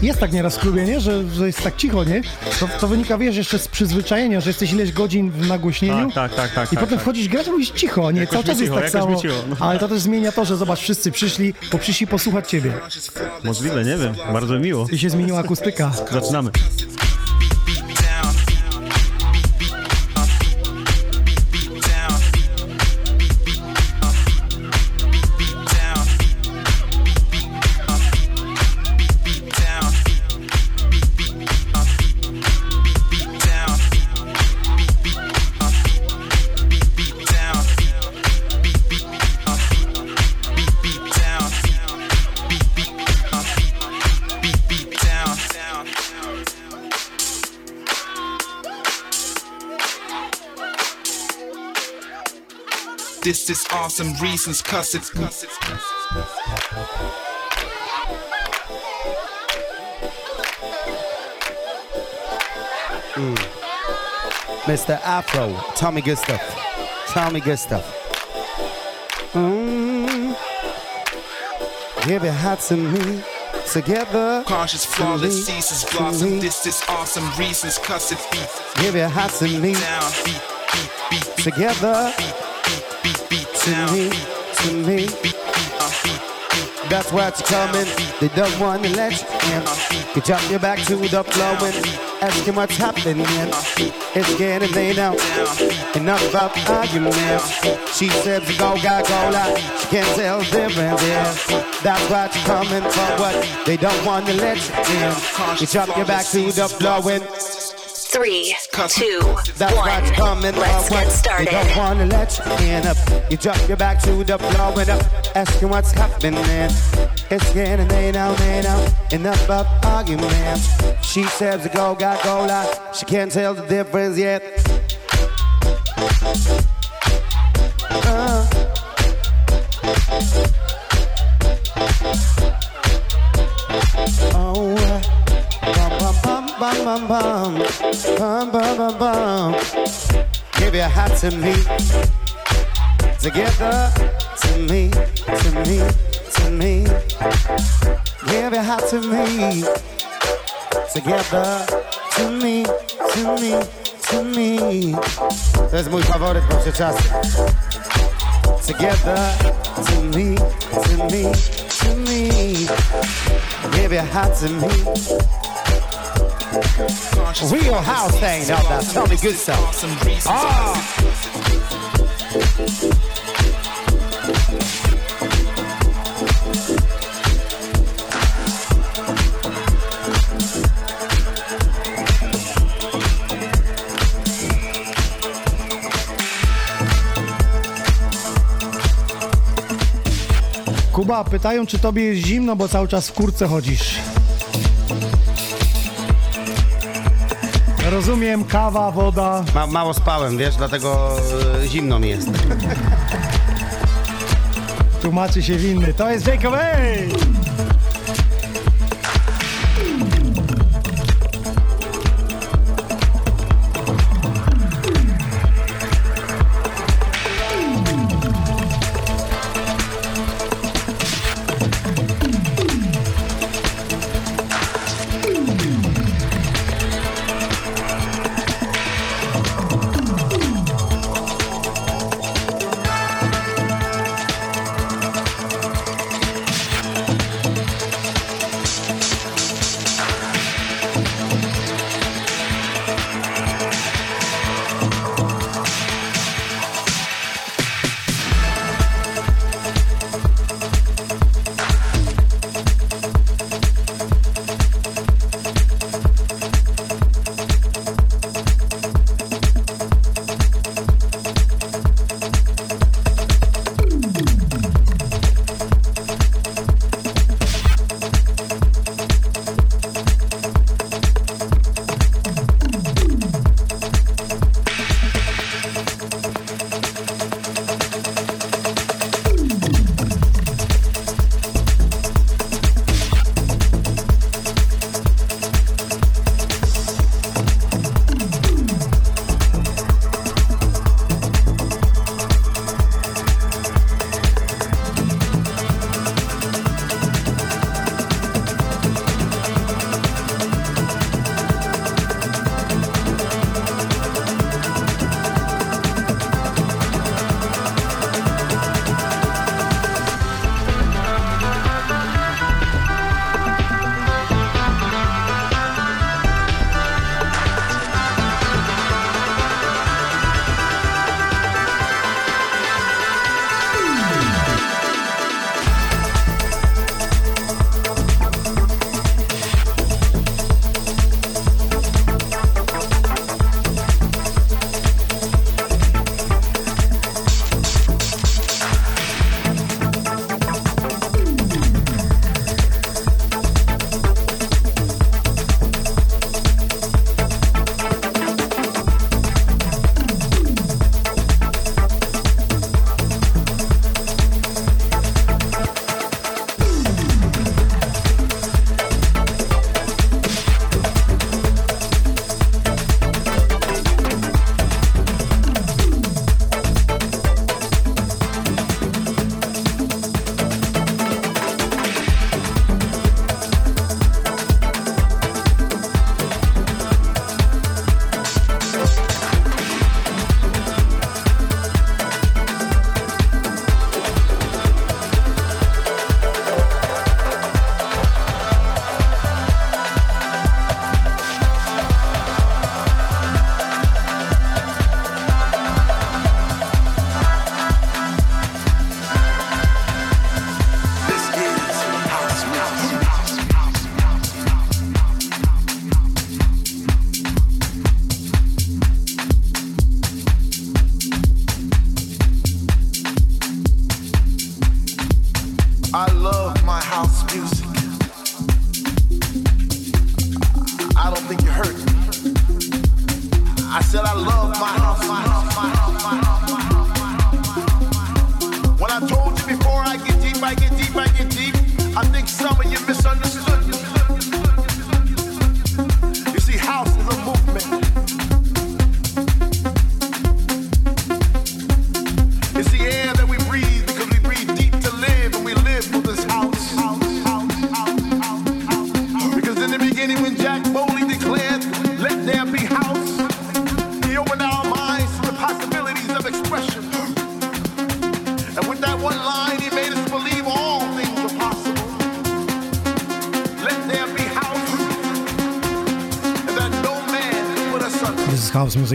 Jest tak nieraz w klubie, nie? Że, że jest tak cicho, nie? To, to wynika, wiesz, jeszcze z przyzwyczajenia, że jesteś ileś godzin w nagłośnieniu. Tak, tak, tak, tak, I tak, potem tak. wchodzisz grać, mówisz cicho, nie? Jakoś Cały czas jest cicho, tak jakoś mi samo. cicho, no. Ale to też zmienia to, że zobacz, wszyscy przyszli, bo przyszli posłuchać ciebie. Możliwe, nie wiem. Bardzo miło. I się zmieniła akustyka. Zaczynamy. Awesome reasons, cuss it. Cuss it. Mm. Mr. Afro, Tommy Good Stuff. Tommy Good Stuff. Mm. Give your heart to me together. Cautious, flawless, ceases blossom. This is awesome reasons, cuss it. Beat, Give your heart to me down, beat, beat, beat, beat, together. beat, To me, to me. That's what's coming. They don't want to let you in. You jump your back to the flow and asking what's happening. It's getting late out. Enough about arguments. She says go, got go, like she can't tell the difference. Yeah, that's what's coming for what they don't want to let you in. You jump your back to the flow and Three, two, that's one. what's coming. Let's get started. They don't wanna let you in up. You drop your back to the floor and up, asking what's happening. It's getting late now, late now. Enough of arguments. She says the go got go like she can't tell the difference yet. Uh. bum bum bum bum bum bum bum. Give your hat to me, together to me, to me, to me. Give your hat to me, together to me, to me, to me. There's jest mój faworyt po przeczasie. Together to me, to me, to me. Give your hat to me. Real house thing, no, tell me good stuff. Ah. Kuba, pytają, czy tobie jest zimno, bo cały czas w kurce chodzisz. Rozumiem, kawa, woda. Ma, mało spałem, wiesz, dlatego e, zimno mi jest. Tłumaczy się winny. To jest Jacob, ej!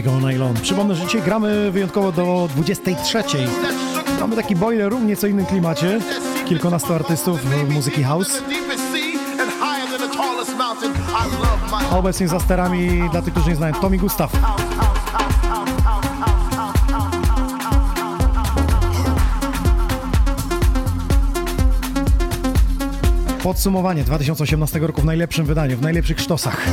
Night Long. Przypomnę, że dzisiaj gramy wyjątkowo do 23. Mamy taki boiler room nieco innym klimacie. Kilkunastu artystów muzyki house. A obecnie za sterami, dla tych, którzy nie znają, Tommy Gustaw. Podsumowanie 2018 roku w najlepszym wydaniu, w najlepszych sztosach.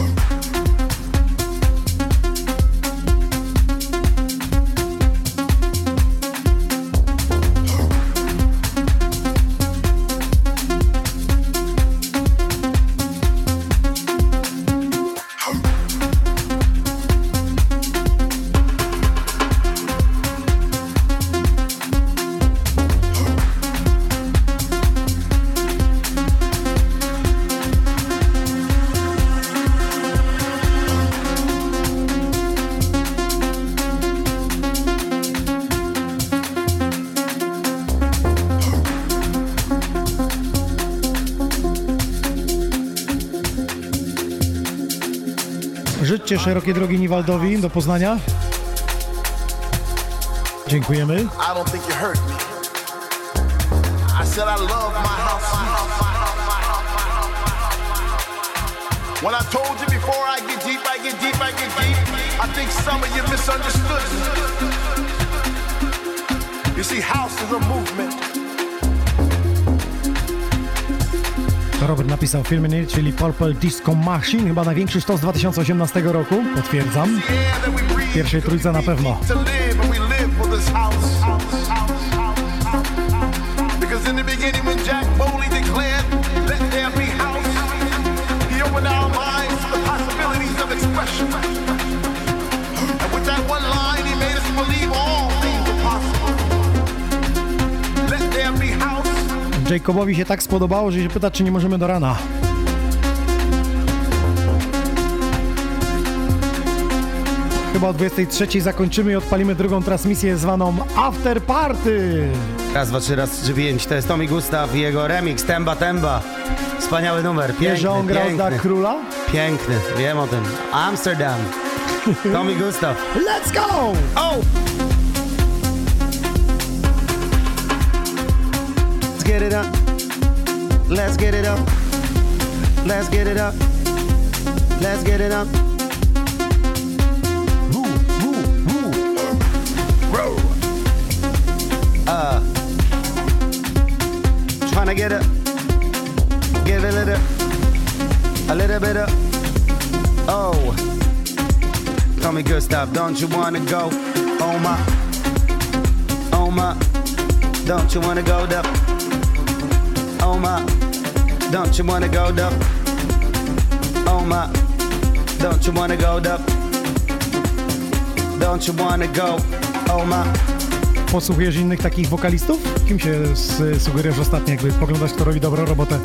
Życzcie szerokie drogi Niwaldowi do Poznania. Dziękujemy. When I told you before I get deep, I get deep, I get deep. I think some of you misunderstood. You see, house is a movement. Robert napisał Filminy, czyli Purple Disco Machine, chyba największy sztos 2018 roku, potwierdzam. Pierwszej trójce na pewno. Jacobowi się tak spodobało, że się pyta, czy nie możemy do rana. Chyba o 23 zakończymy i odpalimy drugą transmisję zwaną After Party. Raz, dwa, trzy, raz, trzy, pięć. To jest Tommy Gustaw i jego remix Temba Temba. Wspaniały numer, piękny, Wiesz, że on grał piękny. dla króla? Piękny, wiem o tym. Amsterdam. Tommy Gustaw. Let's go! Oh! Get it up. Let's get it up. Let's get it up. Let's get it up. Woo, woo, woo. Row. Uh. Trying to get up. Give it a little. A little bit up. Oh. Call me Gustav, don't you wanna go? Oh my, oh my, don't you wanna go up? Oh my, don't you wanna go up? Oh my, don't you wanna go up? Don't you wanna go? Oh my. Posłuchujesz innych takich wokalistów? Kim się sugerujesz ostatnio, jakby poglądać, kto robi dobrą robotę?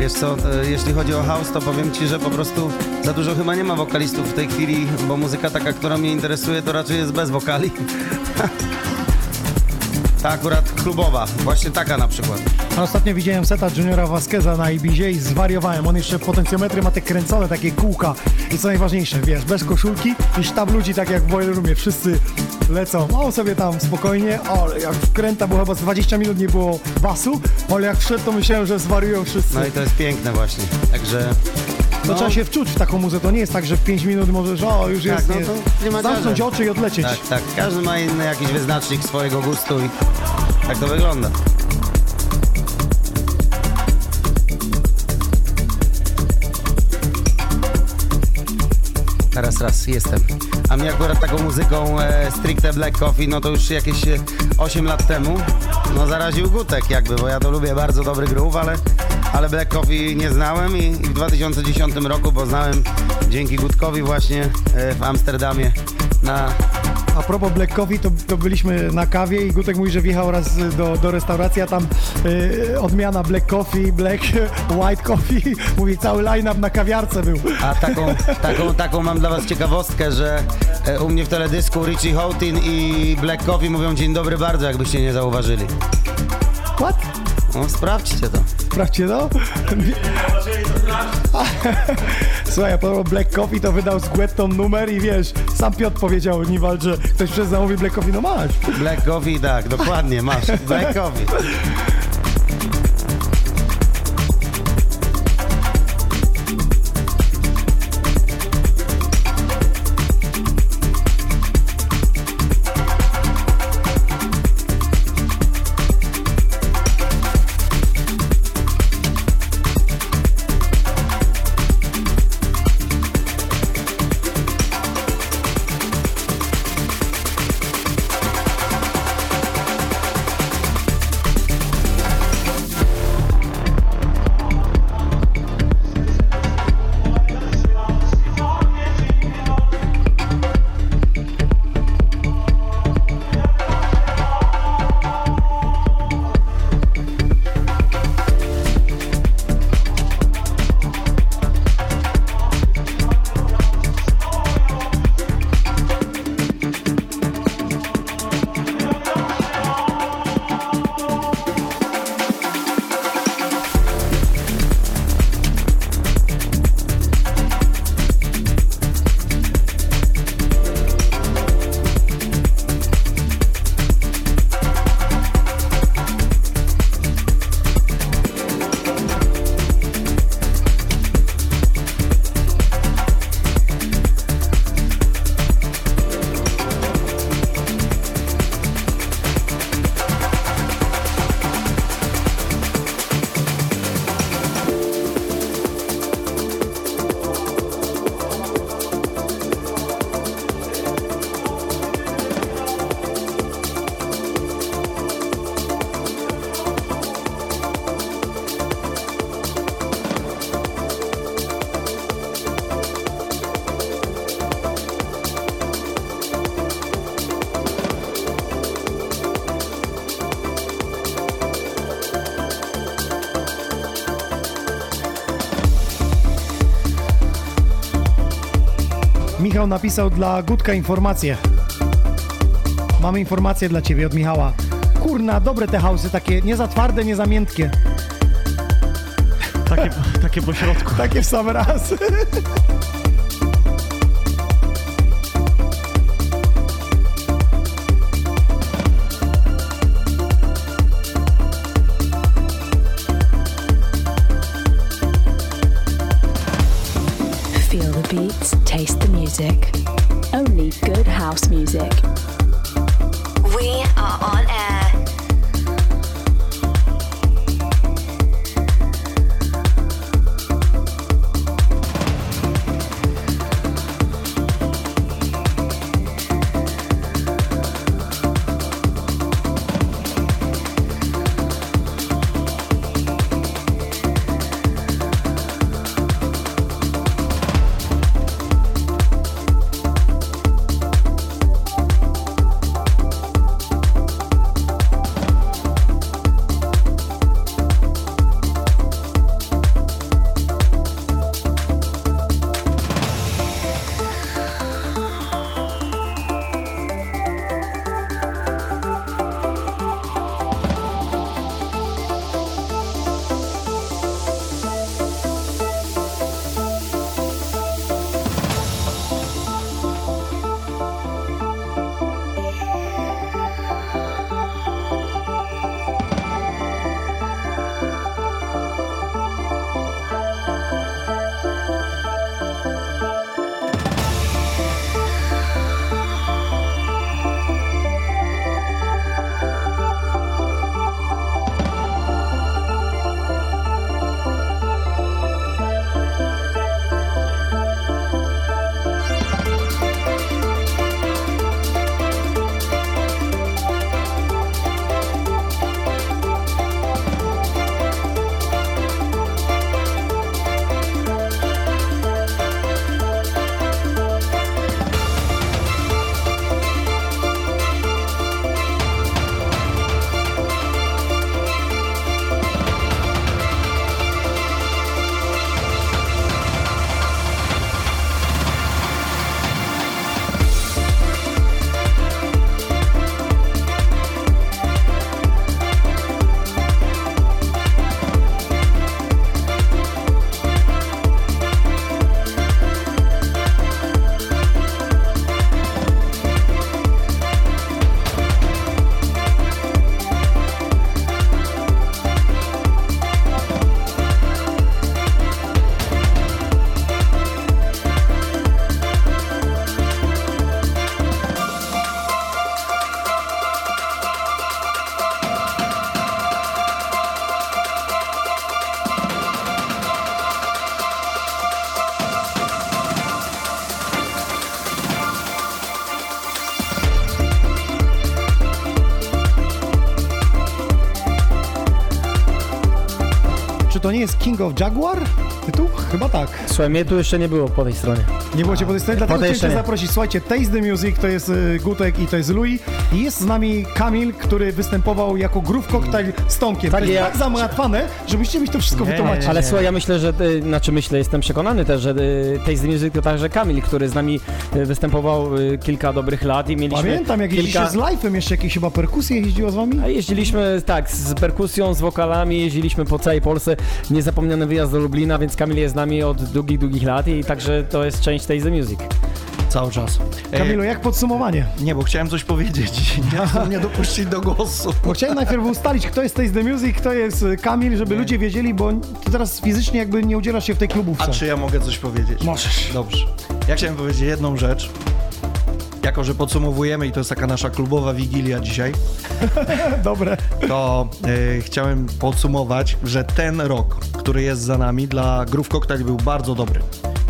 Wiesz co, e, jeśli chodzi o house, to powiem ci, że po prostu za dużo chyba nie ma wokalistów w tej chwili, bo muzyka taka, która mnie interesuje, to raczej jest bez wokali. Ta akurat klubowa, właśnie taka na przykład. A ostatnio widziałem seta Juniora Vasqueza na Ibizie i zwariowałem. On jeszcze potencjometry ma te kręcone, takie kółka. I co najważniejsze, wiesz, bez koszulki i sztab ludzi, tak jak w Boiler Roomie, wszyscy lecą. On sobie tam spokojnie, ale jak wkręta, bo chyba z 20 minut nie było basu, ale jak wszedł, to myślałem, że zwariują wszyscy. No i to jest piękne właśnie, także to no. trzeba się wczuć w taką muzę, to nie jest tak, że w 5 minut możesz, o już tak, jest, no nie, nie zamknąć każdy. oczy i odlecieć. Tak, tak, każdy ma inny jakiś wyznacznik swojego gustu i tak to wygląda. Teraz raz, jestem. A mnie akurat taką muzyką e, stricte Black Coffee, no to już jakieś e, 8 lat temu, no zaraził gutek jakby, bo ja to lubię, bardzo dobry groove, ale ale Black Coffee nie znałem i, i w 2010 roku poznałem dzięki Gutkowi właśnie e, w Amsterdamie na A propos Black Coffee, to, to byliśmy na kawie i Gutek mówi, że wjechał raz do, do restauracji, a tam y, odmiana Black Coffee, Black White Coffee, mówi cały line-up na kawiarce był. A taką, taką, taką mam dla was ciekawostkę, że e, u mnie w teledysku Richie Houghton i Black Coffee mówią dzień dobry bardzo, jakbyście nie zauważyli. What? No sprawdźcie to. Sprawdźcie to. Słuchaj, propos Black Coffee to wydał z Guettą numer i wiesz, sam Piotr powiedział Niwald, że ktoś przez zamówi Black Coffee, no masz. Black Coffee, tak, dokładnie, masz. Black Coffee. Michał napisał dla Gutka informację. Mamy informację dla ciebie od Michała. Kurna, dobre te hausy, takie nie za twarde, nie za miętkie. Takie, takie po środku. Takie w sam raz. King of Jaguar? Tytuł? Chyba tak. Słuchaj, mnie tu jeszcze nie było po tej stronie. Nie było cię po tej stronie, dlatego chciałem zaprosić. Słuchajcie, Taste the Music to jest y, Gutek i to jest Louis. I jest z nami Kamil, który występował jako Groove Cocktail z Tomkiem. Tak, to jest ja- tak zamłatwane, że musicie mi to wszystko wytłumaczyć. Ale słuchaj, ja myślę, że, y, znaczy myślę, jestem przekonany też, że y, Taste the Music to także Kamil, który z nami y, występował y, kilka dobrych lat i mieliśmy Pamiętam, jak kilka... jeździliście z live'em, jeszcze jakieś chyba perkusje jeździło z wami? A jeździliśmy, tak, z perkusją, z wokalami, jeździliśmy po całej Polsce. Niezapomniany wyjazd do Lublina, więc Kamil jest z nami od długich, długich lat i także to jest część Taste the Music. Cały czas. Kamilu, jak podsumowanie? Nie, bo chciałem coś powiedzieć. Nie chcę mnie dopuścić do głosu. Bo chciałem najpierw ustalić, kto jest Taste the Music, kto jest y, Kamil, żeby ludzie wiedzieli, bo ty teraz fizycznie jakby nie udzielasz się w tej klubówce. A czy ja mogę coś powiedzieć? Możesz. Dobrze. Ja chciałem powiedzieć jedną rzecz. Jako, że podsumowujemy i to jest taka nasza klubowa wigilia dzisiaj, Dobre. to e, chciałem podsumować, że ten rok, który jest za nami, dla Groove Cocktail był bardzo dobry.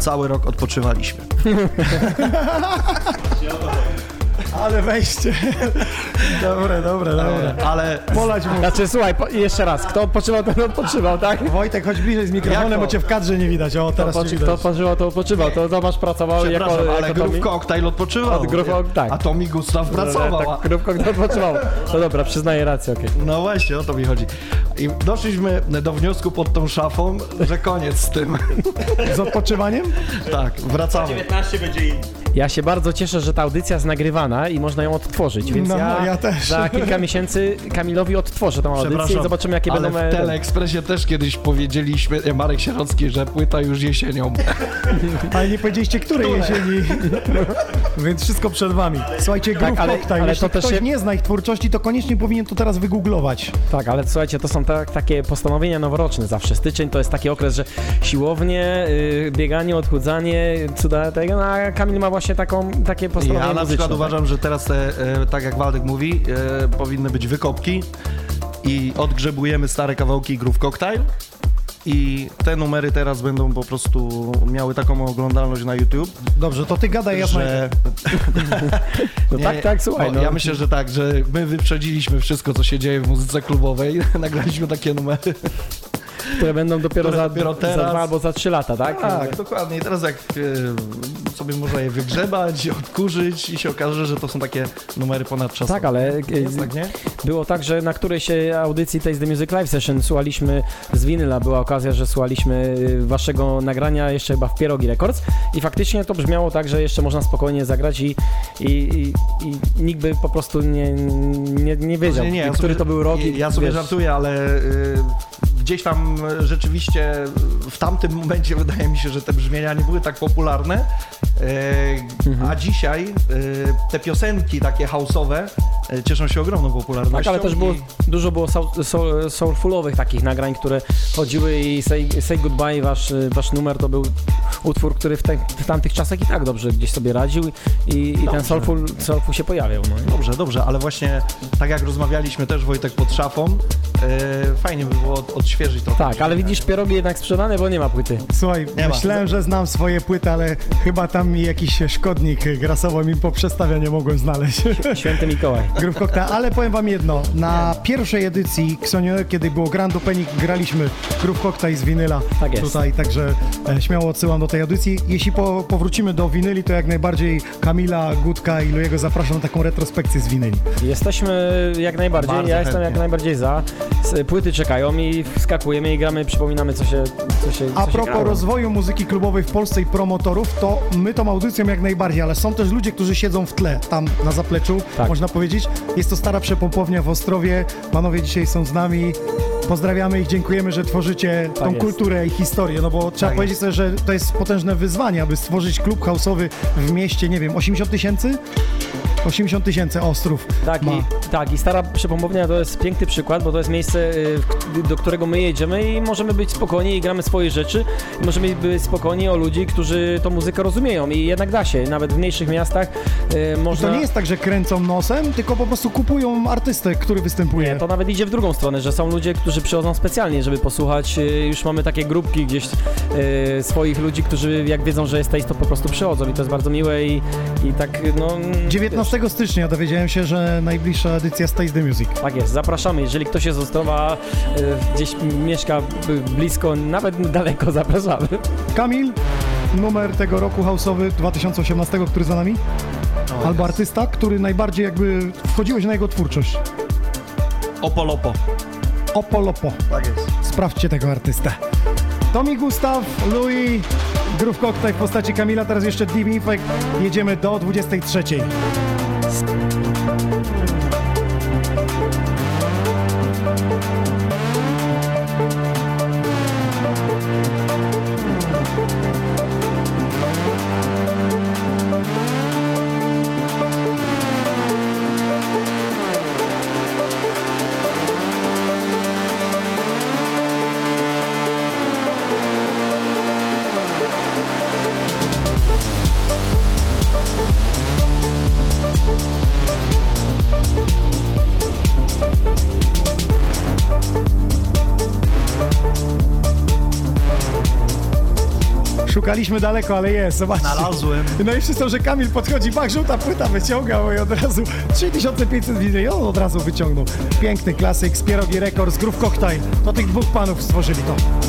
Cały rok odpoczywaliśmy. Ale wejście. Dobre, dobre, dobre. Ale... Polać mu. Znaczy, słuchaj, po, jeszcze raz, kto odpoczywał, ten odpoczywał, tak? Wojtek, chodź bliżej z mikrofonem, bo cię w kadrze nie widać. O, teraz Kto, cię kto widać. odpoczywał, to odpoczywał. To Tomasz pracował jako, ale jako Tomi. Cocktail odpoczywał. Od Groove- tak. A Tomi Gustaw pracował. a- Tak, Groove Cocktail odpoczywał. No dobra, przyznaję rację, okej. No właśnie, o to mi chodzi. I doszliśmy do wniosku pod tą szafą, że koniec z tym. Z odpoczywaniem? Tak, wracamy. 19 będzie inny. Ja się bardzo cieszę, że ta audycja jest nagrywana i można ją odtworzyć, więc No, ja, ja też. za kilka miesięcy Kamilowi odtworzę tą audycję i zobaczymy, jakie ale będą... w Teleekspresie też kiedyś powiedzieliśmy, e, Marek Sierocki, że płyta już jesienią. Ale nie powiedzieliście, której jesieni. Więc wszystko przed wami. Słuchajcie, Groove Tak, ale- Cocktail. ale Jeśli to też ktoś się- nie zna ich twórczości, to koniecznie powinien to teraz wygooglować. Tak, ale słuchajcie, to są tak, takie postanowienia noworoczne zawsze. Styczeń to jest taki okres, że siłownie, y, bieganie, odchudzanie, cuda tego, no, a Kamil ma właśnie taką, takie postanowienia Ja na przykład tak? uważam, że teraz te, e, tak jak Waldek mówi, e, powinny być wykopki i odgrzebujemy stare kawałki Groove Cocktail. I te numery teraz będą po prostu miały taką oglądalność na YouTube. Dobrze, to ty gadaj, ja że... No tak, tak, słuchaj, no. Ja myślę, że tak, że my wyprzedziliśmy wszystko, co się dzieje w muzyce klubowej. Nagraliśmy takie numery. Które będą dopiero, Które za, dopiero za teraz. dwa albo za trzy lata, tak? Tak, dokładnie. I teraz jak e, sobie można je wygrzebać, odkurzyć i się okaże, że to są takie numery ponadczasowe. Tak, ale Jest tak, nie? było tak, że na którejś e, audycji Taste the Music Live Session słuchaliśmy z winyla, była okazja, że słuchaliśmy y, waszego nagrania jeszcze chyba w Pierogi Records i faktycznie to brzmiało tak, że jeszcze można spokojnie zagrać i, i, i, i nikt by po prostu nie, nie, nie wiedział, Nie, nie, ja który sobie- to był rok. i, Ja sobie wiesz, żartuję, ale gdzieś tam rzeczywiście w tamtym momencie wydaje mi się, że te brzmienia nie były tak popularne. y, Mhm. A dzisiaj y, te piosenki takie house'owe y, cieszą się ogromną popularnością. Tak, ale też było, dużo było soul, soul, soulfulowych takich nagrań, które chodziły i Say, say Goodbye, wasz, wasz numer to był utwór, który w, te, w tamtych czasach i tak dobrze gdzieś sobie radził i, i ten soulful, soulful się pojawiał. No. Dobrze, dobrze, ale właśnie tak jak rozmawialiśmy też Wojtek pod szafą, fajnie by było od, odświeżyć to. Tak, ale widzisz, pierogi jednak sprzedane, bo nie ma płyty. Słuchaj, Nie ma. myślałem, że znam swoje płyty, ale chyba tam mi jakiś szkodnik grasował mi poprzestawia, nie mogłem znaleźć. Święty Mikołaj. Groove Cocktail, ale powiem wam jedno, na pierwszej edycji Xonio, kiedy było Grand Opening, graliśmy Groove Cocktail z winyla Tak jest. tutaj, także e, śmiało odsyłam do tej audycji. Jeśli po, powrócimy do winyli, to jak najbardziej Kamila, Gutka i Lujego zapraszam na taką retrospekcję z winyli. Jesteśmy jak najbardziej, Bardzo ja jestem chętnie. jak najbardziej za. Płyty czekają i wskakujemy i gramy, przypominamy co się, co się A co się propos grało. rozwoju muzyki klubowej w Polsce i promotorów, to my tą audycją jak najbardziej, ale są też ludzie, którzy siedzą w tle, tam na zapleczu, Tak. można powiedzieć. Jest to stara przepompownia w Ostrowie. Panowie dzisiaj są z nami. Pozdrawiamy ich, dziękujemy, że tworzycie tą jest. kulturę i historię, no bo trzeba Tak powiedzieć sobie, że to jest potężne wyzwanie, aby stworzyć klub house'owy w mieście, nie wiem, 80 tysięcy? 80 tysięcy Ostrów Tak ma. i, tak, i Stara Przypompownia to jest piękny przykład, bo to jest miejsce, y, do którego my jedziemy i możemy być spokojni i gramy swoje rzeczy i możemy być spokojni o ludzi, którzy tą muzykę rozumieją i jednak da się, nawet w mniejszych miastach y, I można... to nie jest tak, że kręcą nosem, tylko po prostu kupują artystę, który występuje. Nie, to nawet idzie w drugą stronę, że są ludzie, którzy przychodzą specjalnie, żeby posłuchać. y, Już mamy takie grupki gdzieś y, swoich ludzi, którzy jak wiedzą, że jest to po prostu przychodzą i to jest bardzo miłe i, i tak no... 19 15 stycznia dowiedziałem się, że najbliższa edycja Stays the Music. Tak jest, zapraszamy. Jeżeli ktoś jest z Ostrowa, gdzieś mieszka y, blisko, nawet daleko, zapraszamy. Kamil, numer tego roku house'owy 2018, który za nami? Albo artysta, który najbardziej jakby wchodziłeś na jego twórczość. Opolopo. Opolopo. Tak jest. Sprawdźcie tego artystę. Tomi Gustaw, Louis, Groove Cocktail w postaci Kamila, teraz jeszcze Deep Infect. Jedziemy do 23. Szukaliśmy daleko, ale jest, zobaczcie. Znalazłem. No i wszyscy, że Kamil podchodzi, bach, żółta płyta wyciągał i od razu 3500 widzeń, on od razu wyciągnął. Piękny klasyk z Pierogi Records, Groove Cocktail. To tych dwóch panów stworzyli to.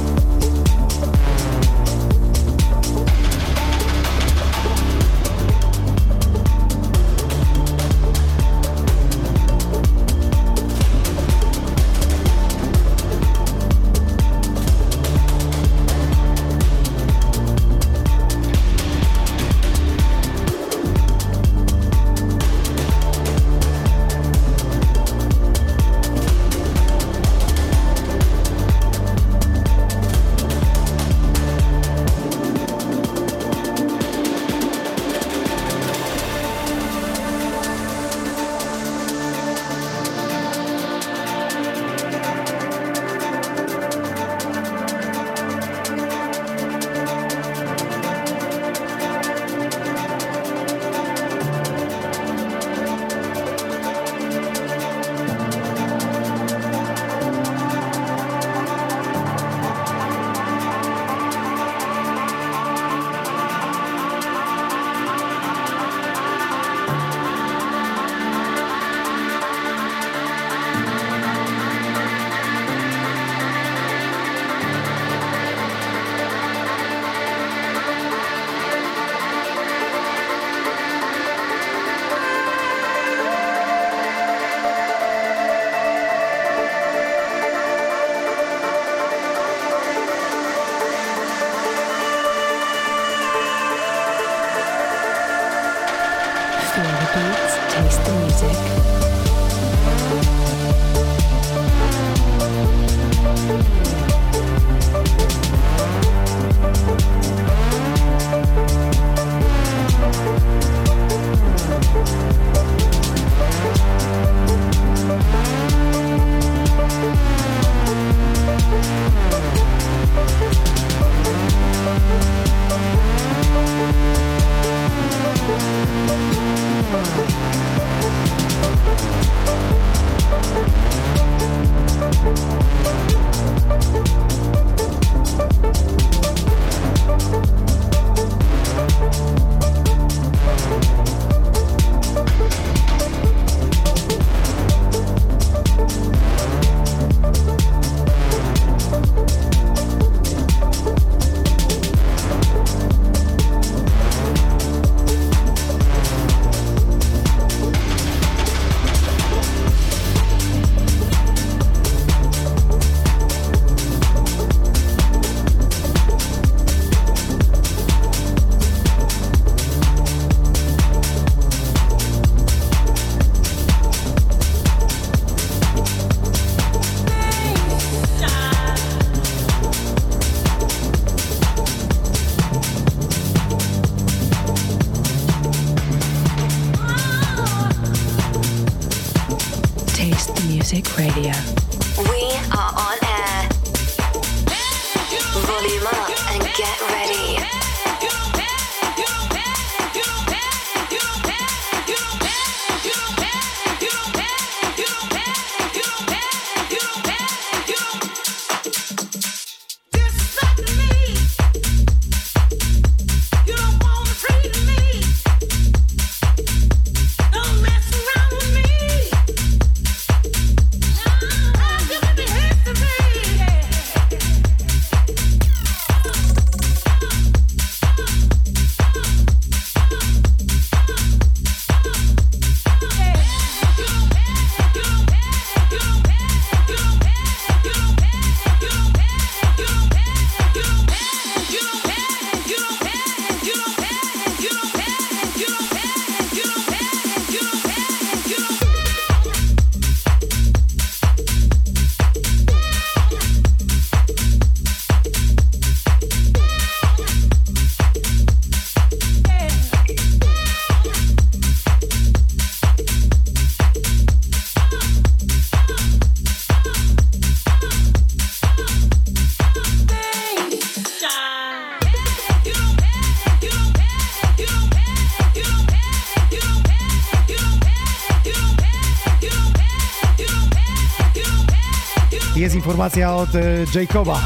Informacja od e, Jacoba,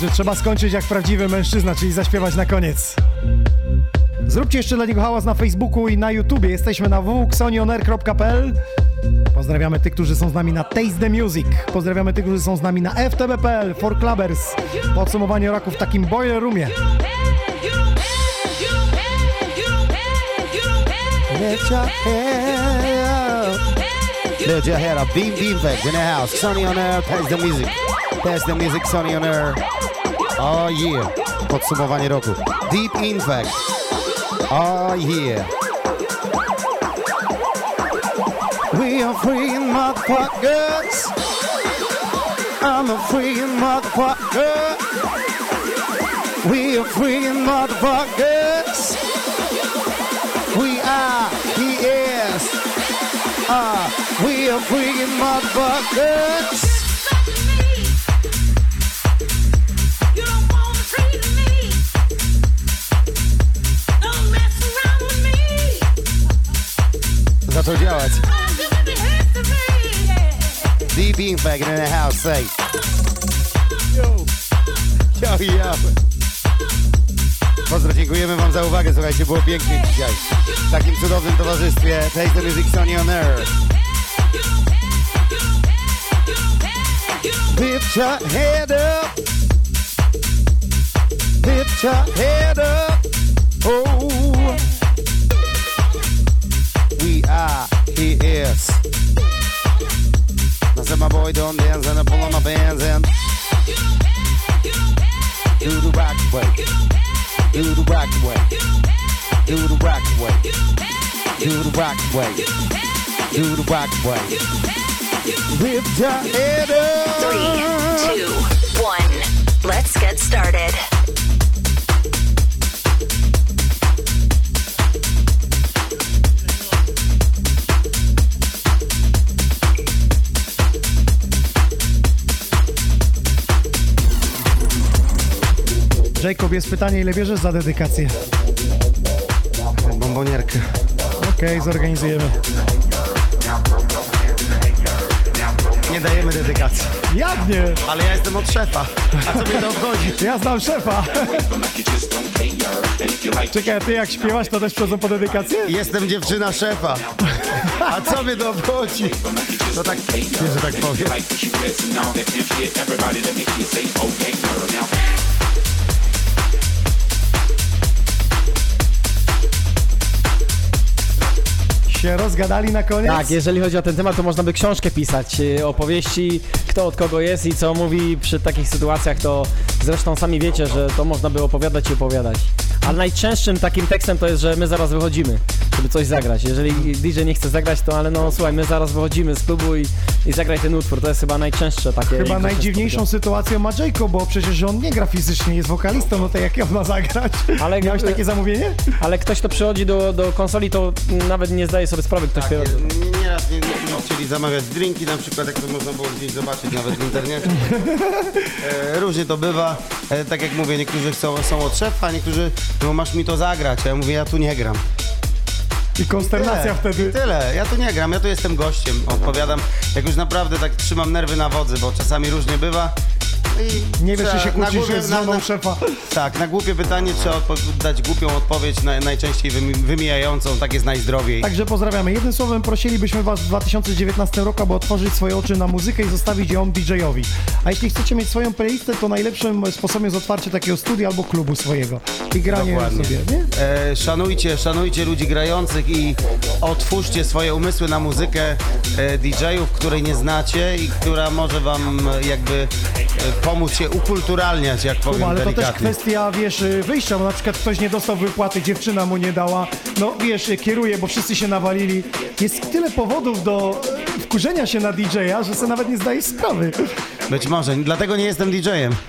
że trzeba skończyć jak prawdziwy mężczyzna, czyli zaśpiewać na koniec. Zróbcie jeszcze dla niego hałas na Facebooku i na YouTubie. Jesteśmy na www.xonionair.pl Pozdrawiamy tych, którzy są z nami na Taste the Music. Pozdrawiamy tych, którzy są z nami na FTB.pl, For Clubbers. Podsumowanie roku w takim boiler roomie. Let your. Let your hair up. Beam, beam back in the house. Sonny on air, pass the music. Pass the music, Sonny on air. Oh yeah. Podsumowanie roku. Deep Impact. Oh yeah. We are free motherfuckers. I'm a free motherfucker. We are free motherfuckers. We are, he is. Ah, we are free motherfuckers. Zaczął działać. Deep Impact in the house, say. Yo, yo, yo. Pozdro, dziękujemy wam za uwagę, słuchajcie, było pięknie dzisiaj. W takim cudownym towarzystwie Taste the Music Sony on Air. Lift your head up. Lift your head up. Oh. We are, he is. I said my boy don't dance and I pull on my bands and do the rock way. Do the rock way. Do the rock way. Do the rock way. Do the rock way. Lift your head up. Three, two, one. Let's get started. Jacob, jest pytanie, ile bierzesz za dedykację? Bombonierkę. Okej, zorganizujemy. Dajemy dedykacji. Jak nie? Ale ja jestem od szefa. A co mnie to obchodzi? Ja znam szefa. Czekaj, a ty jak śpiewasz, to też przychodzą po dedykację? Jestem dziewczyna szefa. A co mnie to obchodzi? No tak, nie, że tak powiem. Się rozgadali na koniec? Tak, jeżeli chodzi o ten temat, to można by książkę pisać, y, opowieści, kto od kogo jest i co mówi przy takich sytuacjach, to zresztą sami wiecie, że to można by opowiadać i opowiadać. Ale najczęstszym takim tekstem to jest, że my zaraz wychodzimy, żeby coś zagrać. Jeżeli DJ nie chce zagrać, to ale no słuchaj, my zaraz wychodzimy z klubu i, i zagraj ten utwór. To jest chyba najczęstsze takie. Chyba najdziwniejszą sytuacją ma Jacob, bo przecież on nie gra fizycznie, jest wokalistą, no to jak on ma zagrać? Ale Miałeś takie zamówienie? Ale ktoś, kto przychodzi do, do konsoli, to nawet nie zdaje sobie sprawy, kto śpiewa. Nieraz nie, nie chcieli zamawiać drinki na przykład, jak to można było gdzieś zobaczyć nawet w internecie. E, różnie to bywa. E, tak jak mówię, niektórzy chcą, są od szefa, niektórzy no masz mi to zagrać, a ja mówię, ja tu nie gram. I konsternacja tyle, wtedy. I tyle, ja tu nie gram, ja tu jestem gościem, odpowiadam. Jak już naprawdę tak trzymam nerwy na wodzy, bo czasami różnie bywa. I Nie wiesz, czy się na kłócisz głupie- z na- żoną na- szefa. Tak, na głupie pytanie trzeba dać głupią odpowiedź, na, najczęściej wymi- wymijającą, tak jest najzdrowiej. Także pozdrawiamy. Jednym słowem prosilibyśmy Was w 2019 roku, aby otworzyć swoje oczy na muzykę i zostawić ją DJ-owi. A jeśli chcecie mieć swoją playlistę, to najlepszym sposobem jest otwarcie takiego studia albo klubu swojego i granie Dokładnie. sobie, nie? E, szanujcie, szanujcie ludzi grających i otwórzcie swoje umysły na muzykę e, DJ-ów, której nie znacie i która może wam e, jakby e, pomóc się ukulturalniać, jak powiem Kuba, ale to też delikatnie. kwestia, wiesz, y, wyjścia, bo na przykład ktoś nie dostał wypłaty, dziewczyna mu nie dała, no wiesz, y, kieruje, bo wszyscy się nawalili. Jest tyle powodów do y, wkurzenia się na DJ-a, że sobie nawet nie zdajesz sprawy. Być może, dlatego nie jestem DJ-em.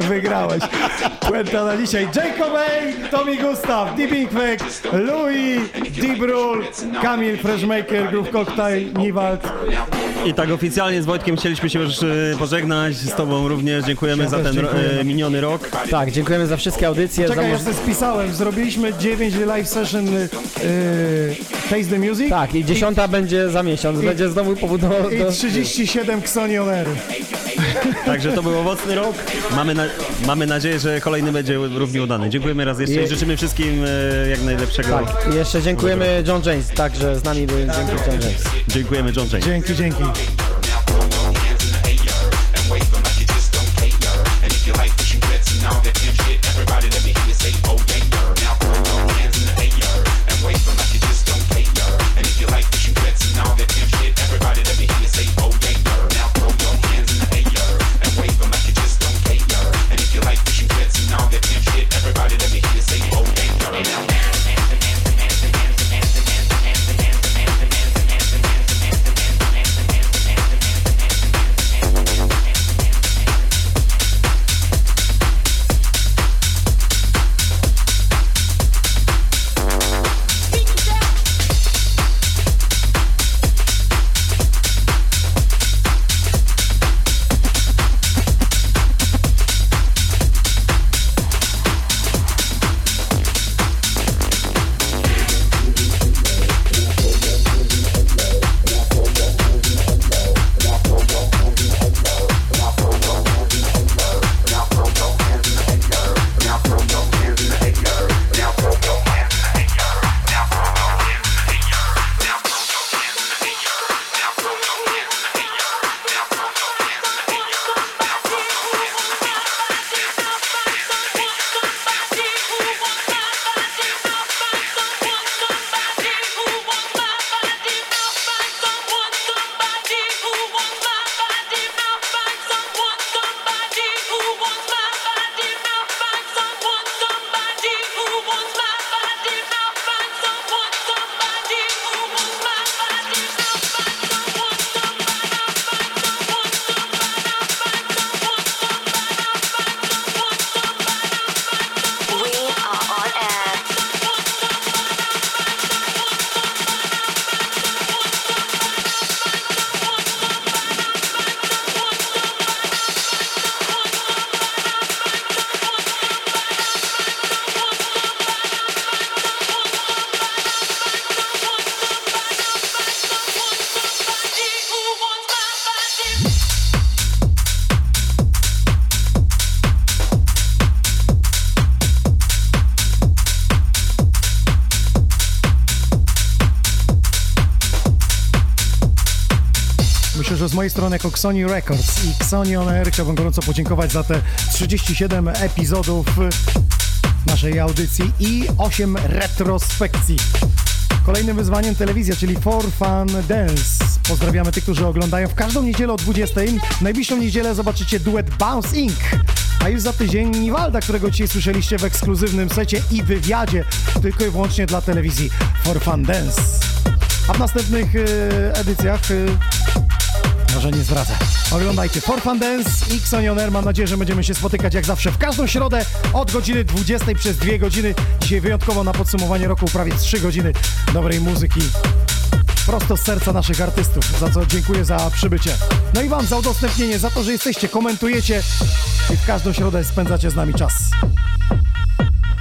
Wygrałeś. Puenta na dzisiaj. Jacob A, Tommy Gustav, Deep Inkvek, Louis, Deep Rule, Kamil Freshmaker, Groove Cocktail, Niwald. I tak oficjalnie z Wojtkiem chcieliśmy się już e, pożegnać, z Tobą również dziękujemy Ja za ten dziękujemy. e, miniony rok. Tak, dziękujemy za wszystkie audycje. Czekaj, za ja sobie spisałem. Zrobiliśmy 9 live session y, y, Taste the Music. Tak, i dziesiąta będzie za miesiąc, I- będzie znowu powód do... I do... 37 37 Xoni On Air. Także to był owocny rok. Mamy, na, mamy nadzieję, że kolejny będzie równie udany. Dziękujemy raz jeszcze i życzymy wszystkim e, jak najlepszego. Tak, i jeszcze dziękujemy John James, także z nami był John James. Dziękujemy John James. Dzięki, dzięki. Jako Xoni Records i Xoni On Air chciałbym gorąco podziękować za te 37 epizodów naszej audycji i 8 retrospekcji. Kolejnym wyzwaniem telewizja, czyli For Fun Dance. Pozdrawiamy tych, którzy oglądają w każdą niedzielę o 20. W najbliższą niedzielę zobaczycie duet Bounce Inc. A już za tydzień Niwalda, którego dzisiaj słyszeliście w ekskluzywnym secie i wywiadzie, tylko i wyłącznie dla telewizji For Fun Dance. A w następnych e, edycjach e, może nie zdradzę. Oglądajcie For Fun Dance i Xonioner. Mam nadzieję, że będziemy się spotykać jak zawsze w każdą środę od godziny 20 przez 2 godziny. Dzisiaj wyjątkowo na podsumowanie roku prawie 3 godziny dobrej muzyki. Prosto z serca naszych artystów, za co dziękuję za przybycie. No i Wam za udostępnienie, za to, że jesteście, komentujecie i w każdą środę spędzacie z nami czas.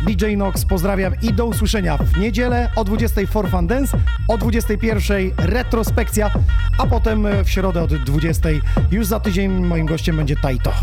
DJ Nox pozdrawiam i do usłyszenia w niedzielę o 20 For Fun Dance, o 21 retrospekcja, a potem w środę od 20 już za tydzień moim gościem będzie Taito.